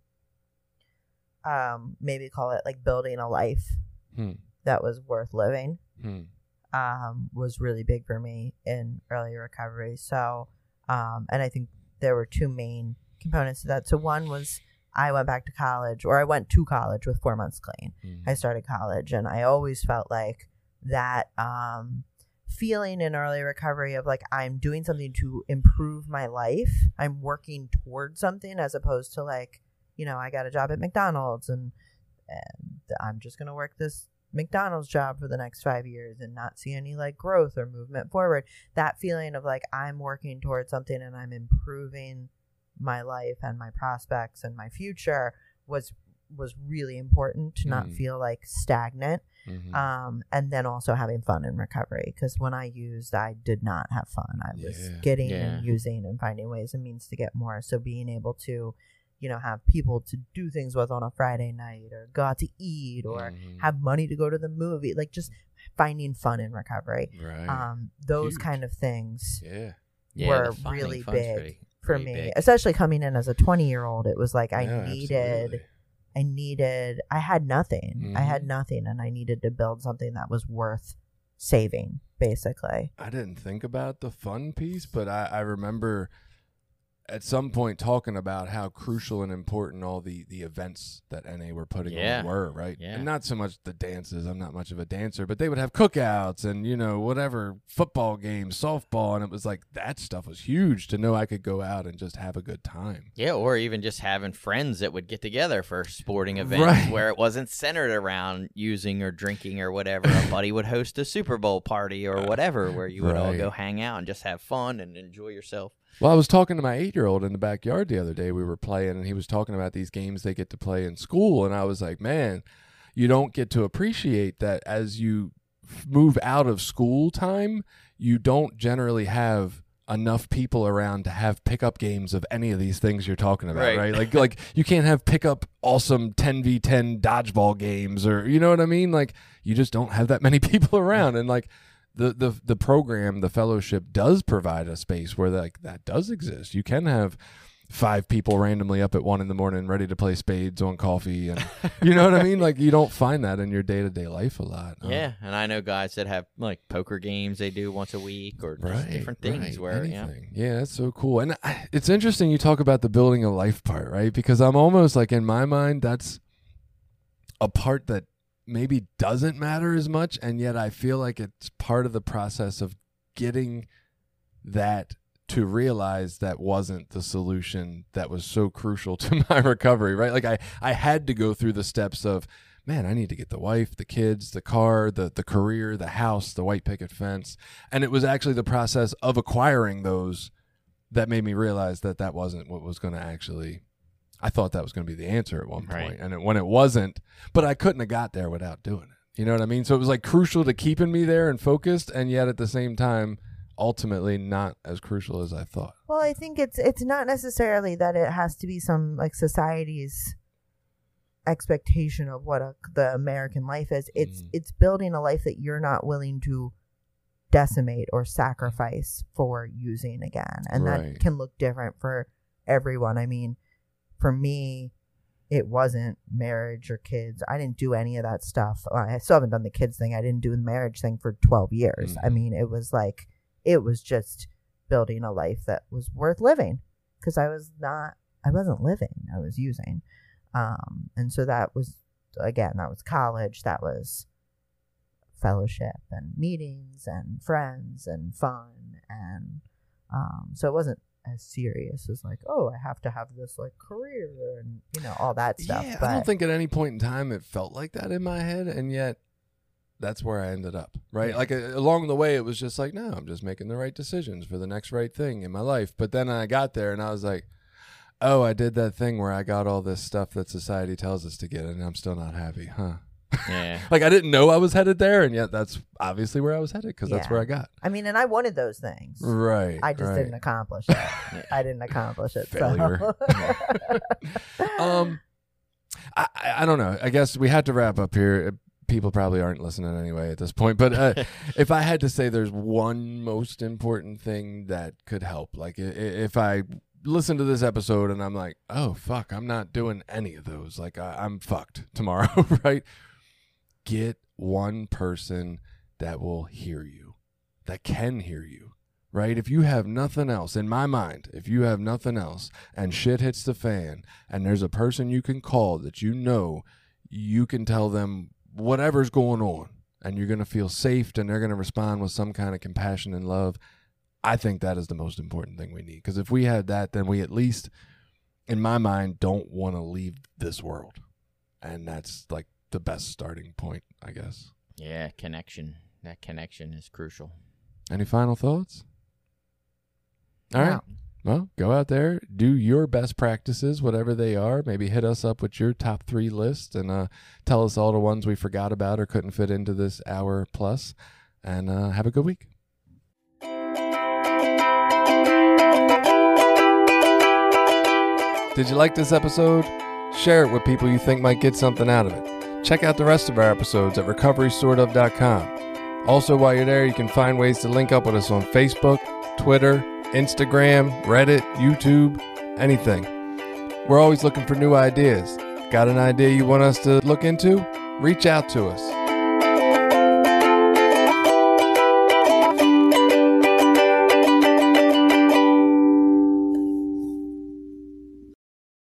um, maybe call it like building a life Hmm. That was worth living. Hmm. um, was really big for me in early recovery. So, um, and I think there were two main components to that. So one was I went back to college, or I went to college with four months clean. Mm. I started college, and I always felt like that um, feeling in early recovery of like I'm doing something to improve my life. I'm working towards something as opposed to like, you know, I got a job at McDonald's and and I'm just gonna work this McDonald's job for the next five years and not see any like growth or movement forward. That feeling of like I'm working towards something and I'm improving my life and my prospects and my future was was really important to not Mm. feel like stagnant Mhm. um, and then also having fun in recovery because when I used, I did not have fun. I was Yeah. getting Yeah. and using and finding ways and means to get more. So being able to, you know, have people to do things with on a Friday night or go out to eat or Mhm. have money to go to the movie, like just finding fun in recovery. right. Um, those Huge. kind of things yeah. Yeah, were really big pretty- for pretty me, big. especially coming in as a 20 year old. It was like I Yeah, needed. absolutely. I needed, I had nothing. I had Mhm. nothing, and I needed to build something that was worth saving, basically. I didn't think about the fun piece, but I, I remember at some point talking about how crucial and important all the, the events that NA were putting Yeah. on were, right? Yeah. And not so much the dances. I'm not much of a dancer, but they would have cookouts and, you know, whatever, football games, softball. And it was like that stuff was huge to know I could go out and just have a good time. Yeah, or even just having friends that would get together for sporting events Right. where it wasn't centered around using or drinking or whatever. A buddy would host a Super Bowl party or whatever where you would all go hang out and just have fun and enjoy yourself. Well, I was talking to my eight year old in the backyard the other day. We were playing, and he was talking about these games they get to play in school. And I was like, man, you don't get to appreciate that as you move out of school time, you don't generally have enough people around to have pickup games of any of these things you're talking about, Right. right? Like like you can't have pickup awesome 10v10 dodgeball games or you know what I mean? Like you just don't have that many people around and like the the the program, the fellowship does provide a space where like that does exist. You can have five people randomly up at one in the morning ready to play spades on coffee and you know what I mean? Like you don't find that in your day to day life a lot. Yeah, and I know guys that have like poker games they do once a week or just right, different things right, where yeah. yeah, that's so cool. And I, it's interesting you talk about the building a life part, right? Because I'm almost like in my mind that's a part that maybe doesn't matter as much, and yet I feel like it's part of the process of getting that to realize that wasn't the solution that was so crucial to my recovery, right? Like I, I had to go through the steps of, man, I need to get the wife, the kids, the car, the the career, the house, the white picket fence, and it was actually the process of acquiring those that made me realize that that wasn't what was going to actually. I thought that was going to be the answer at one Right. point, and it, when it wasn't, but I couldn't have got there without doing it. You know what I mean? So it was like crucial to keeping me there and focused, and yet at the same time, ultimately not as crucial as I thought. Well, I think it's it's not necessarily that it has to be some like society's expectation of what a, the American life is. It's Mm. it's building a life that you're not willing to decimate or sacrifice for using again, and Right. that can look different for everyone. I mean, for me, it wasn't marriage or kids. I didn't do any of that stuff. I still haven't done the kids thing. I didn't do the marriage thing for 12 years. I Mhm. mean, it was like, it was just building a life that was worth living because I was not, I wasn't living, I was using. Um, and so that was, again, that was college, that was fellowship and meetings and friends and fun. And um, so it wasn't as serious as like, oh, I have to have this like career and, you know, all that stuff. Yeah, but I don't think at any point in time it felt like that in my head, and yet that's where I ended up. Right, Yeah. like uh, along the way, it was just like, no, I'm just making the right decisions for the next right thing in my life. But then I got there, and I was like, oh, I did that thing where I got all this stuff that society tells us to get, and I'm still not happy, huh? Yeah. Like I didn't know I was headed there, and yet that's obviously where I was headed because that's Yeah. where I got. I mean, and I wanted those things. Right. I just right. didn't accomplish it. I didn't accomplish it. so. Failure. um I, I I don't know i guess we had to wrap up here people probably aren't listening anyway at this point but uh, if i had to say there's one most important thing that could help like i- i- if i listen to this episode and i'm like oh fuck i'm not doing any of those like I, i'm fucked tomorrow right get one person that will hear you, that can hear you, right? If you have nothing else, in my mind, if you have nothing else and shit hits the fan and there's a person you can call that you know you can tell them whatever's going on and you're going to feel safe and they're going to respond with some kind of compassion and love. I think that is the most important thing we need. Because if we had that, then we at least, in my mind, don't want to leave this world. And that's like the best starting point, I guess. Yeah, connection. That connection is crucial. Any final thoughts? All right. No. Well, go out there, do your best practices, whatever they are. Maybe hit us up with your top three list and uh, tell us all the ones we forgot about or couldn't fit into this hour plus. And uh, have a good week. Did you like this episode? Share it with people you think might get something out of it. Check out the rest of our episodes at recoverysortof.com. Also, while you're there, you can find ways to link up with us on Facebook, Twitter, Instagram, Reddit, YouTube, anything. We're always looking for new ideas. Got an idea you want us to look into? Reach out to us.